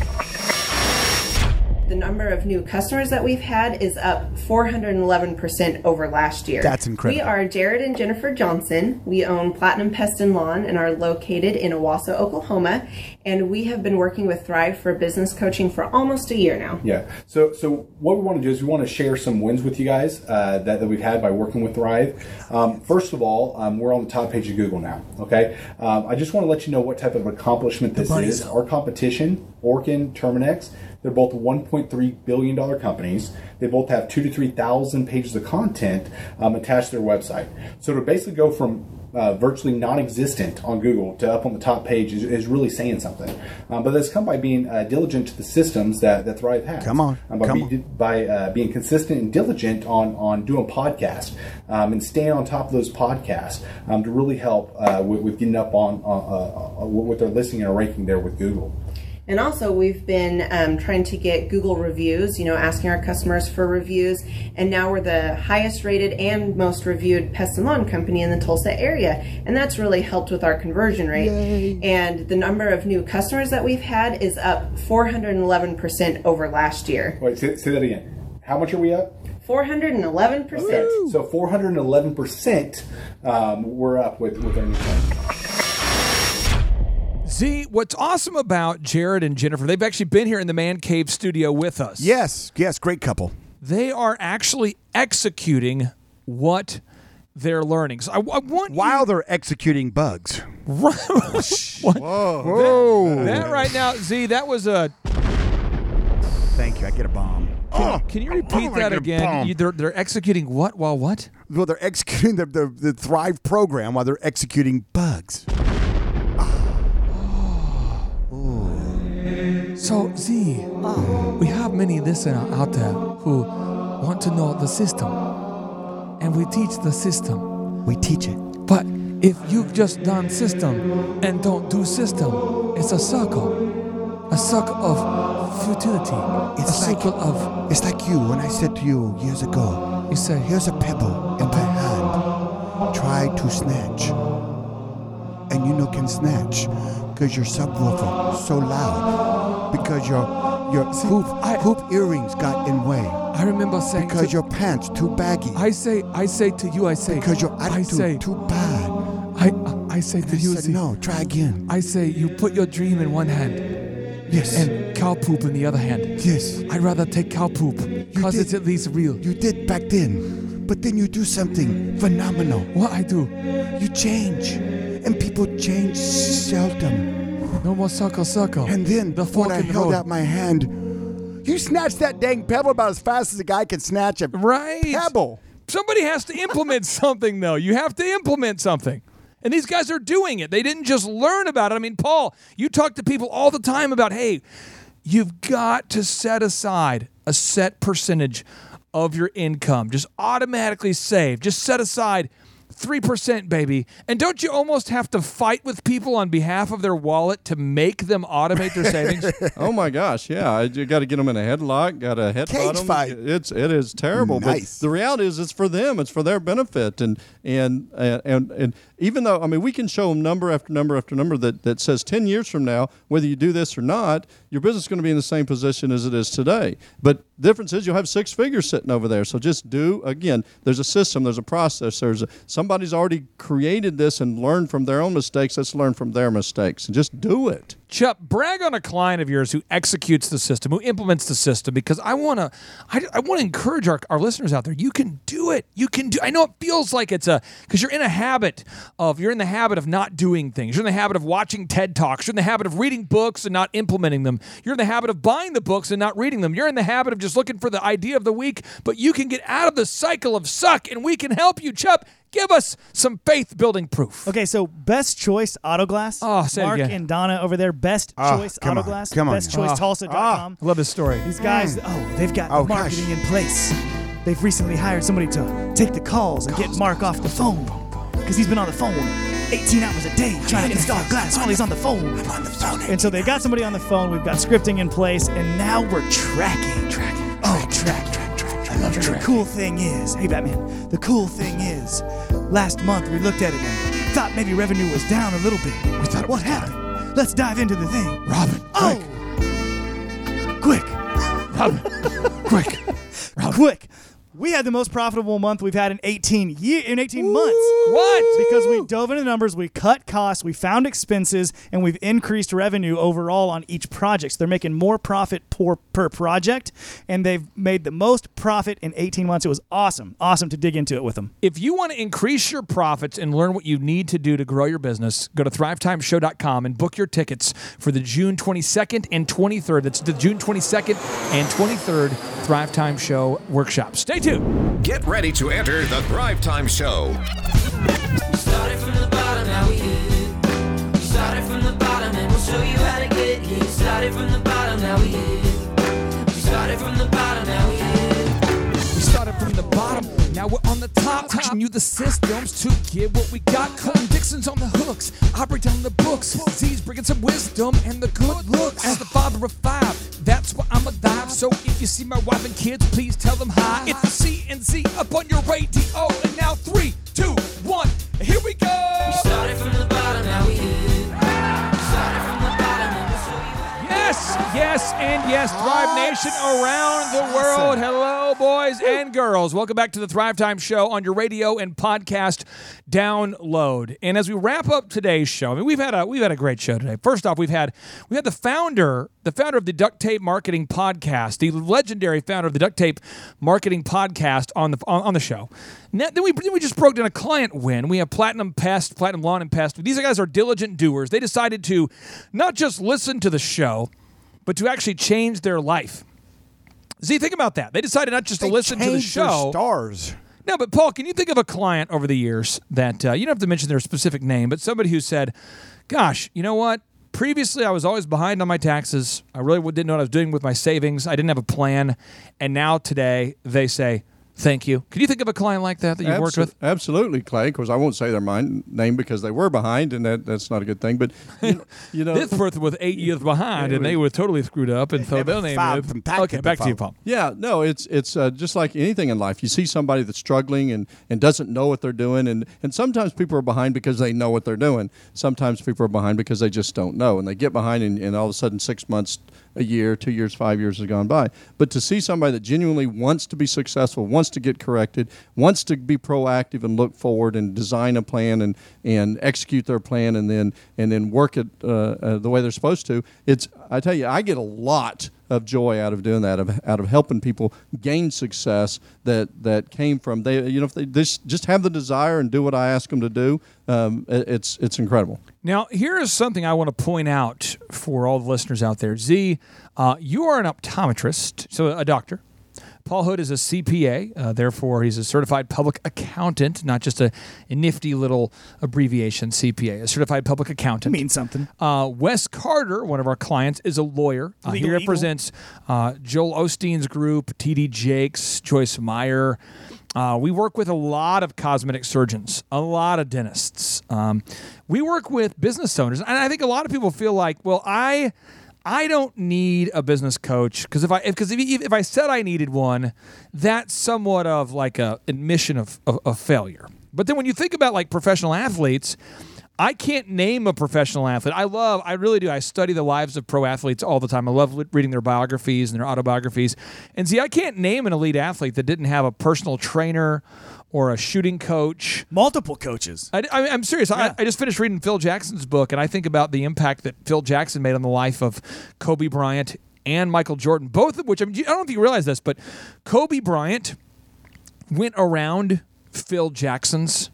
The number of new customers that we've had is up 411% over last year. That's incredible. We are Jared and Jennifer Johnson. We own Platinum Pest and Lawn and are located in Owasso, Oklahoma. And we have been working with Thrive for business coaching for almost a year now. Yeah. So, so what we want to do is we want to share some wins with you guys uh, that, that we've had by working with Thrive. Um, first of all, um, we're on the top page of Google now. Okay. Um, I just want to let you know what type of accomplishment this is. Our competition, Orkin, Terminix, they're both 1.3 billion dollar companies. They both have two to three thousand pages of content um, attached to their website. So to basically go from uh, virtually non-existent on Google to up on the top page is, is really saying something. Um, but that's come by being uh, diligent to the systems that, that Thrive has. Come on, Um, by come be- by uh, being consistent and diligent on on doing podcasts um, and staying on top of those podcasts um, to really help uh, with, with getting up on uh, uh, with their listing and ranking there with Google. And also, we've been um, trying to get Google reviews, you know, asking our customers for reviews. And now we're the highest rated and most reviewed pest and lawn company in the Tulsa area. And that's really helped with our conversion rate. And the number of new customers that we've had is up 411% over last year. Wait, say, say that again. How much are we up? 411%. Okay, so 411 percent um, we're up with with our new plan. Z, what's awesome about Jared and Jennifer, they've actually been here in the Man Cave studio with us. Yes, yes, great couple. They are actually executing what they're learning. So I, I want While they're executing bugs. you, Whoa. that right now, Z, that was a. Thank you. I get a bomb. Oh, Can you repeat oh, that again? You, they're, they're executing what while what? Well, they're executing the, the, the Thrive program while they're executing bugs. So, Z, we have many listeners out there who want to know the system. And we teach the system. We teach it. But if you've just done system and don't do system, it's a circle. A circle of futility. It's a like- circle of, It's like you when I said to you years ago, you say, here's a pebble in my hand. Try to snatch. And you know can snatch because your subwoofer so loud because your your hoop, I- hoop earrings got in way I remember saying, because to- your pants too baggy I say, I say to you, I say, because your I attitude say, too bad. I, I say And to I you, said, no, try again. I say, you put your dream in one hand Yes, and cow poop in the other hand. yes. I'd rather take cow poop because it's at least real. You did back then, but then you do something phenomenal. What I do? You change, and people change seldom. No more circle, circle. And then the when I held road. out my hand, you snatched that dang pebble about as fast as a guy can snatch a Right. pebble. Somebody has to implement something, though. You have to implement something. And these guys are doing it. They didn't just learn about it. I mean, Paul, you talk to people all the time about, hey, you've got to set aside a set percentage of your income. Just automatically save. Just set aside 3%, baby. And don't you almost have to fight with people on behalf of their wallet to make them automate their savings? Oh my gosh, yeah! I- You got to get them in a headlock, got to headbutt Cage them. fight. It's it is terrible. Nice. But the reality is, it's for them. It's for their benefit. And and and and, and even though I mean, we can show them number after number after number that that says ten years from now, whether you do this or not, your business is going to be in the same position as it is today. But difference is you'll have six figures sitting over there. So just do again. There's a system. There's a process. There's a, somebody's already created this and learned from their own mistakes. Let's learn from their mistakes and just do it. Chupp, brag on a client of yours who executes the system, who implements the system, because I want to, I, I want to encourage our, our listeners out there. You can do it. You can do. I know it feels like it's a because you're in a habit of you're in the habit of not doing things. You're in the habit of watching TED talks. You're in the habit of reading books and not implementing them. You're in the habit of buying the books and not reading them. You're in the habit of just looking for the idea of the week. But you can get out of the cycle of suck, and we can help you, Chupp. Give us some faith building proof. Okay, so best choice auto glass. Oh, say it Mark again. and Donna over there. Best Ah, choice come auto on, glass. come on. Best choice Ah. Tulsa.com. I love this story. These guys, oh, they've got Oh, marketing gosh. in place. They've recently hired somebody to take the calls and get Mark off the phone because he's been on the phone 18 hours a day trying to install glass while he's on the phone. And so they got somebody on the phone. We've got scripting in place, and now we're tracking. Tracking. Oh, track, track, track. track. I love it. The cool thing is, hey Batman. The cool thing is, last month we looked at it and thought maybe revenue was down a little bit. We thought what happened? Let's dive into the thing. Robin, Oh, quick. Robin. quick. Robin. Quick. We had the most profitable month we've had in 18 year in 18 months. What? Because we dove into the numbers, we cut costs, we found expenses, and we've increased revenue overall on each project. So they're making more profit per, per project, and they've made the most profit in 18 months. It was awesome. Awesome to dig into it with them. If you want to increase your profits and learn what you need to do to grow your business, go to thrivetimeshow.com and book your tickets for the June 22nd and 23rd. That's the June 22nd and 23rd Thrive Time Show workshop. Stay tuned. Get ready to enter the Thrive Time Show. We started from the bottom, now and we're on the top. Teaching you the systems to get what we got. Colton Dixon's on the hooks, I break down the books. Z's bringing some wisdom and the good looks. As the father of five, that's why I'm a dive. So if you see my wife and kids, please tell them hi. It's the CNC up on your radio. And now three, two, one, here we go. Yes, and yes, Thrive Nation around the world. Hello, boys and girls. Welcome back to the Thrive Time Show on your radio and podcast download. And as we wrap up today's show, I mean, we've had a we've had a great show today. First off, we've had we had the founder, the founder of the Duct Tape Marketing Podcast, the legendary founder of the Duct Tape Marketing Podcast on the on, on the show. Now, then we then we just broke down a client win. We have Platinum Pest, Platinum Lawn and Pest. These guys are diligent doers. They decided to not just listen to the show, but to actually change their life. See, think about that. They decided not just to listen to the show. stars. No, but Paul, can you think of a client over the years that uh, you don't have to mention their specific name, but somebody who said, "Gosh, you know what? Previously, I was always behind on my taxes. I really didn't know what I was doing with my savings. I didn't have a plan, and now today they say." Thank you. Can you think of a client like that that you've worked with? Absolutely, Clay. Of course, I won't say their mind, name because they were behind, and that, that's not a good thing. But you know, you know This person was eight years behind, and they were totally screwed up, and so never they'll name filed it. some Okay, back to you. Paul. Yeah, no, it's it's uh, just like anything in life. You see somebody that's struggling and, and doesn't know what they're doing, and, and sometimes people are behind because they know what they're doing. Sometimes people are behind because they just don't know, and they get behind, and, and all of a sudden, six months, a year, two years, five years has gone by. But to see somebody that genuinely wants to be successful, wants to get corrected, wants to be proactive and look forward and design a plan and, and execute their plan, and then and then work it uh, uh, the way they're supposed to, it's I tell you, I get a lot of joy out of doing that, of, out of helping people gain success that that came from they you know if they just just have the desire and do what I ask them to do, um, it- it's it's incredible. Now, here is something I want to point out for all the listeners out there. Z, uh, you are an optometrist, so a doctor. Paul Hood is a CPA, uh, therefore he's a certified public accountant, not just a, a nifty little abbreviation CPA, a certified public accountant. Means something. Uh, Wes Carter, one of our clients, is a lawyer. Uh, he represents uh, Joel Osteen's group, TD Jakes, Joyce Meyer. Uh, we work with a lot of cosmetic surgeons, a lot of dentists. Um, we work with business owners, and I think a lot of people feel like, well, I. I don't need a business coach because if I because if, if, if I said I needed one, that's somewhat of like a admission of, of, of failure. But then when you think about like professional athletes, I can't name a professional athlete. I love, I really do. I study the lives of pro athletes all the time. I love reading their biographies and their autobiographies. And see, I can't name an elite athlete that didn't have a personal trainer or a shooting coach. Multiple coaches. I, I, am serious. I, I just finished reading Phil Jackson's book, and I think about the impact that Phil Jackson made on the life of Kobe Bryant and Michael Jordan, both of which, I, mean, I don't know if you realize this, but Kobe Bryant went around Phil Jackson's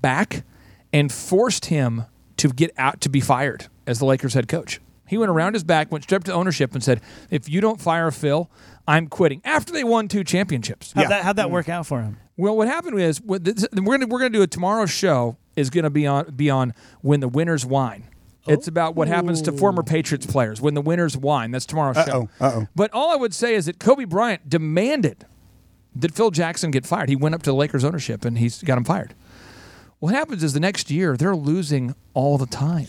back and forced him to get out to be fired as the Lakers head coach. He went around his back, went straight up to ownership, and said, "If you don't fire Phil, I'm quitting." After they won two championships. How'd, that, how'd that mm. work out for him? Well, what happened is we're gonna we're gonna do a tomorrow's show is gonna be on be on when the winners whine. It's about what happens to former oh. Patriots players when the winners whine. That's tomorrow's show. Uh-oh, uh-oh. But all I would say is that Kobe Bryant demanded that Phil Jackson get fired. He went up to the Lakers ownership and he's got him fired. What happens is the next year they're losing all the time.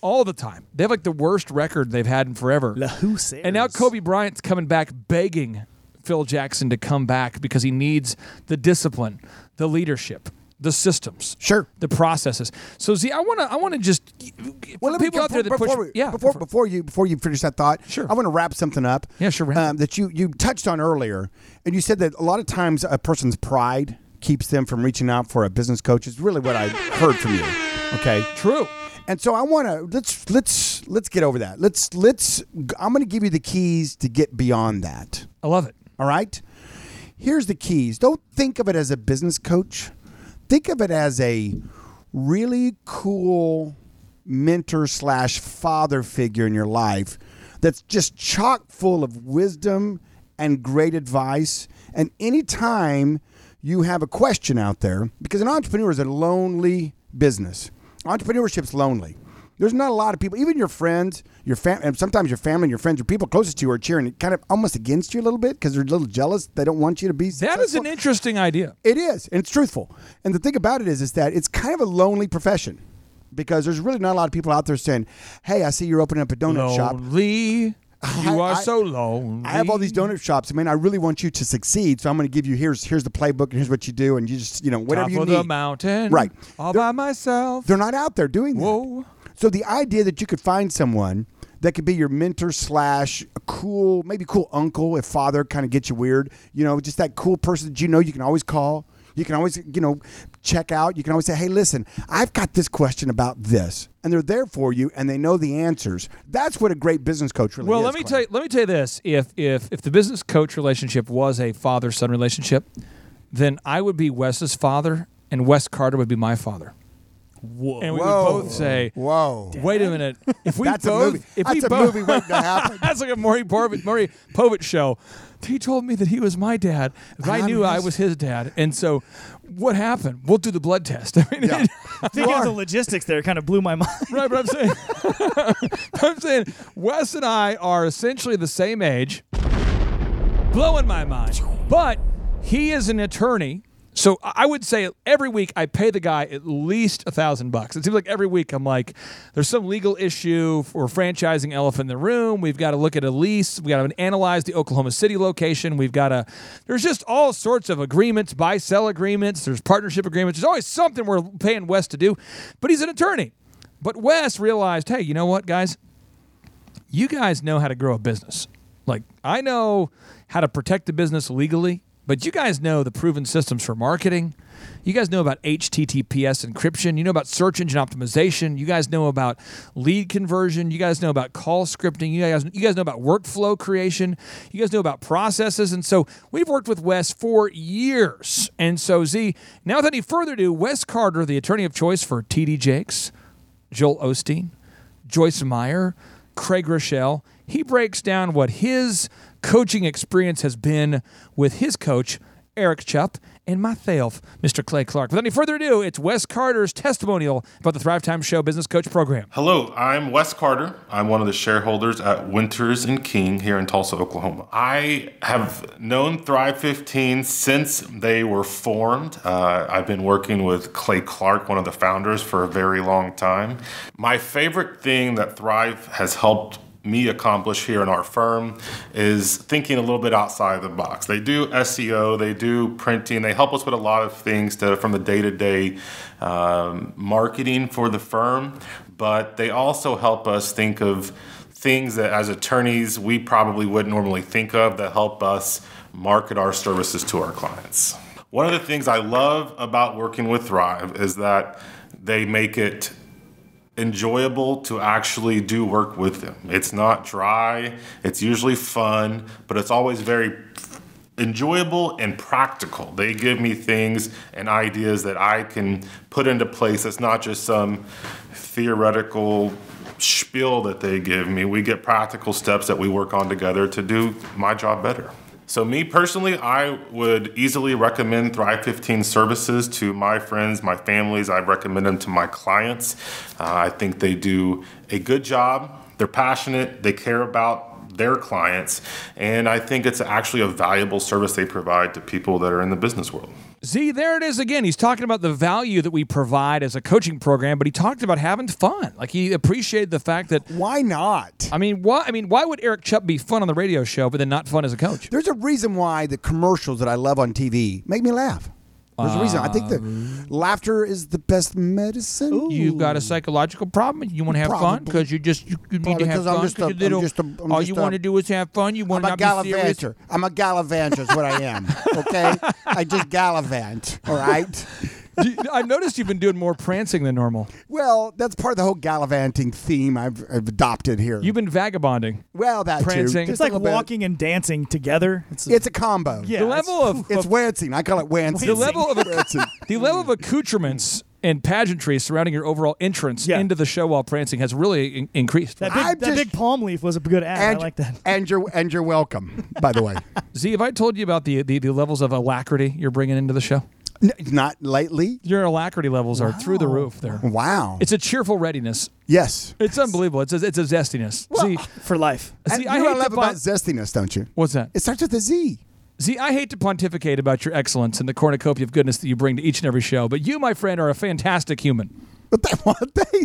All the time. They have like the worst record they've had in forever. La Hussars. And now Kobe Bryant's coming back begging Phil Jackson to come back because he needs the discipline, the leadership, the systems, Sure. the processes. So, see, I want to, I want to just Well, people out there that before, push, before, yeah, before, before you before you finish that thought, Sure. I want to wrap something up. Yeah, sure, Um, that you you touched on earlier, and you said that a lot of times a person's pride keeps them from reaching out for a business coach. Is really what I heard from you. Okay, true. And so I want to let's let's let's get over that. Let's let's. I'm going to give you the keys to get beyond that. I love it. All right. Here's the keys. Don't think of it as a business coach. Think of it as a really cool mentor slash father figure in your life that's just chock full of wisdom and great advice. And anytime you have a question out there, because an entrepreneur is a lonely business. Entrepreneurship's lonely. There's not a lot of people, even your friends, your fam, and sometimes your family and your friends, your people closest to you are cheering kind of almost against you a little bit because they're a little jealous. They don't want you to be. That is an interesting idea. It is, and it's truthful. And the thing about it is, is that it's kind of a lonely profession because there's really not a lot of people out there saying, "Hey, I see you're opening up a donut shop. Lonely. You are I- so lonely. I have all these donut shops. I mean, I really want you to succeed, so I'm going to give you here's here's the playbook and here's what you do, and you just you know whatever Top you of need. the mountain. Right. All They're- by myself. They're not out there doing that. Whoa. So the idea that you could find someone that could be your mentor slash a cool, maybe cool uncle if father kind of gets you weird, you know, just that cool person that you know you can always call. You can always, you know, check out. You can always say, "Hey, listen, I've got this question about this," and they're there for you, and they know the answers. That's what a great business coach really Well, is. let me Clay. tell you. Let me tell you this: if if if the business coach relationship was a father son relationship, then I would be Wes's father, and Wes Carter would be my father. Whoa. And we Whoa. would both say, "Whoa, wait a minute." If we That's a both, movie. if That's we a both, movie waiting to happen. that's like a Maury Povich, Maury Povich show. He told me that he was my dad. and I I'm knew I was his dad, and so what happened? We'll do the blood test. I mean, Yeah. Thinking of the logistics there kind of blew my mind. Right, but I'm saying, I'm saying, Wes and I are essentially the same age, blowing my mind. But he is an attorney, so I would say every week I pay the guy at least a thousand bucks. It seems like every week I'm like, there's some legal issue for franchising Elephant in the Room. We've got to look at a lease. We got to analyze the Oklahoma City location. We've got to. There's just all sorts of agreements, buy sell agreements. There's partnership agreements. There's always something we're paying Wes to do, but he's an attorney. But Wes realized, hey, you know what, guys? You guys know how to grow a business. Like, I know how to protect the business legally, but you guys know the proven systems for marketing. You guys know about HTTPS encryption. You know about search engine optimization. You guys know about lead conversion. You guys know about call scripting. You guys, you guys know about workflow creation. You guys know about processes. And so we've worked with Wes for years. And so, Z, now without any further ado, Wes Carter, the attorney of choice for TD Jakes, Joel Osteen, Joyce Meyer, Craig Groeschel. He breaks down what his coaching experience has been with his coach, Eric Chupp, and myself, Mr. Clay Clark. Without any further ado, it's Wes Carter's testimonial about the Thrive Time Show Business Coach Program. Hello, I'm Wes Carter. I'm one of the shareholders at Winters and King here in Tulsa, Oklahoma. I have known Thrive 15 since they were formed. Uh, I've been working with Clay Clark, one of the founders, for a very long time. My favorite thing that Thrive has helped me accomplish here in our firm is thinking a little bit outside the box. They do SEO, they do printing, they help us with a lot of things to, from the day to day marketing for the firm, but they also help us think of things that as attorneys we probably wouldn't normally think of that help us market our services to our clients. One of the things I love about working with Thrive is that they make it enjoyable to actually do work with them. It's not dry, it's usually fun, but it's always very enjoyable and practical. They give me things and ideas that I can put into place. It's not just some theoretical spiel that they give me. We get practical steps that we work on together to do my job better. So, me personally, I would easily recommend Thrive 15 services to my friends, my families. I recommend them to my clients. Uh, I think they do a good job. They're passionate, they care about their clients, and I think it's actually a valuable service they provide to people that are in the business world. See, there it is again. He's talking about the value that we provide as a coaching program, but he talked about having fun. Like he appreciated the fact that Why not? I mean, why? I mean, why would Eric Chupp be fun on the radio show, but then not fun as a coach? There's a reason why the commercials that I love on TV make me laugh. There's a reason. I think the um, laughter is the best medicine. You've got a psychological problem. You want to have fun Probably. because you just you, you need Probably to have 'cause I'm fun. just 'cause a- you little- I'm just a- I'm all just you a- want to do is have fun. You want I'm to a not be serious. gallivanter. I'm a gallivanter is what I am. Okay? I just gallivant. All right? Do you- I noticed you've been doing more prancing than normal. Well, that's part of the whole gallivanting theme I've, I've adopted here. You've been vagabonding. well, that prancing. too. It's Just a like little bit. walking and dancing together. It's, It's a combo. yeah, the level of, It's of wancing. I call it wancing. the level of Wancing. the level of accoutrements and pageantry surrounding your overall entrance Yeah. into the show while prancing has really in- increased. that big, I'm that just- big palm leaf was a good ad. and, I like that. And you're, and you're welcome, by the way. Z, have I told you about the, the the levels of alacrity you're bringing into the show? N- not lately. Your alacrity levels are through the roof. There, Wow. it's a cheerful readiness. yes. It's unbelievable. It's a, it's a zestiness. see, For life. See, you I know hate what love to about zestiness, don't you? What's that? It starts with a Z. See, I hate to pontificate about your excellence and the cornucopia of goodness that you bring to each and every show, but you, my friend, are a fantastic human. But they what they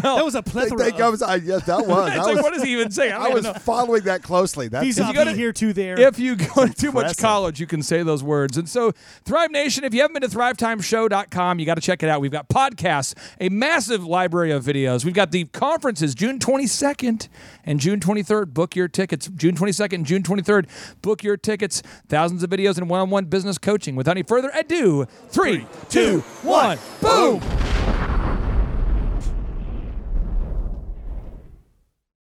that was a they plethora. think I of- was. Uh, I, yes, that was. It's I like, was, what does he even say? I, don't I was know. following that closely. That's He's If up you gotta- here, two there. If you go to too much college, you can say those words. And so, Thrive Nation, if you haven't been to thrivetimeshow.com, you got to check it out. We've got podcasts, a massive library of videos. We've got the conferences June 22nd and June 23rd. Book your tickets. June 22nd and June 23rd. Book your tickets. Thousands of videos and one on one business coaching. Without any further ado, three, two, one, boom.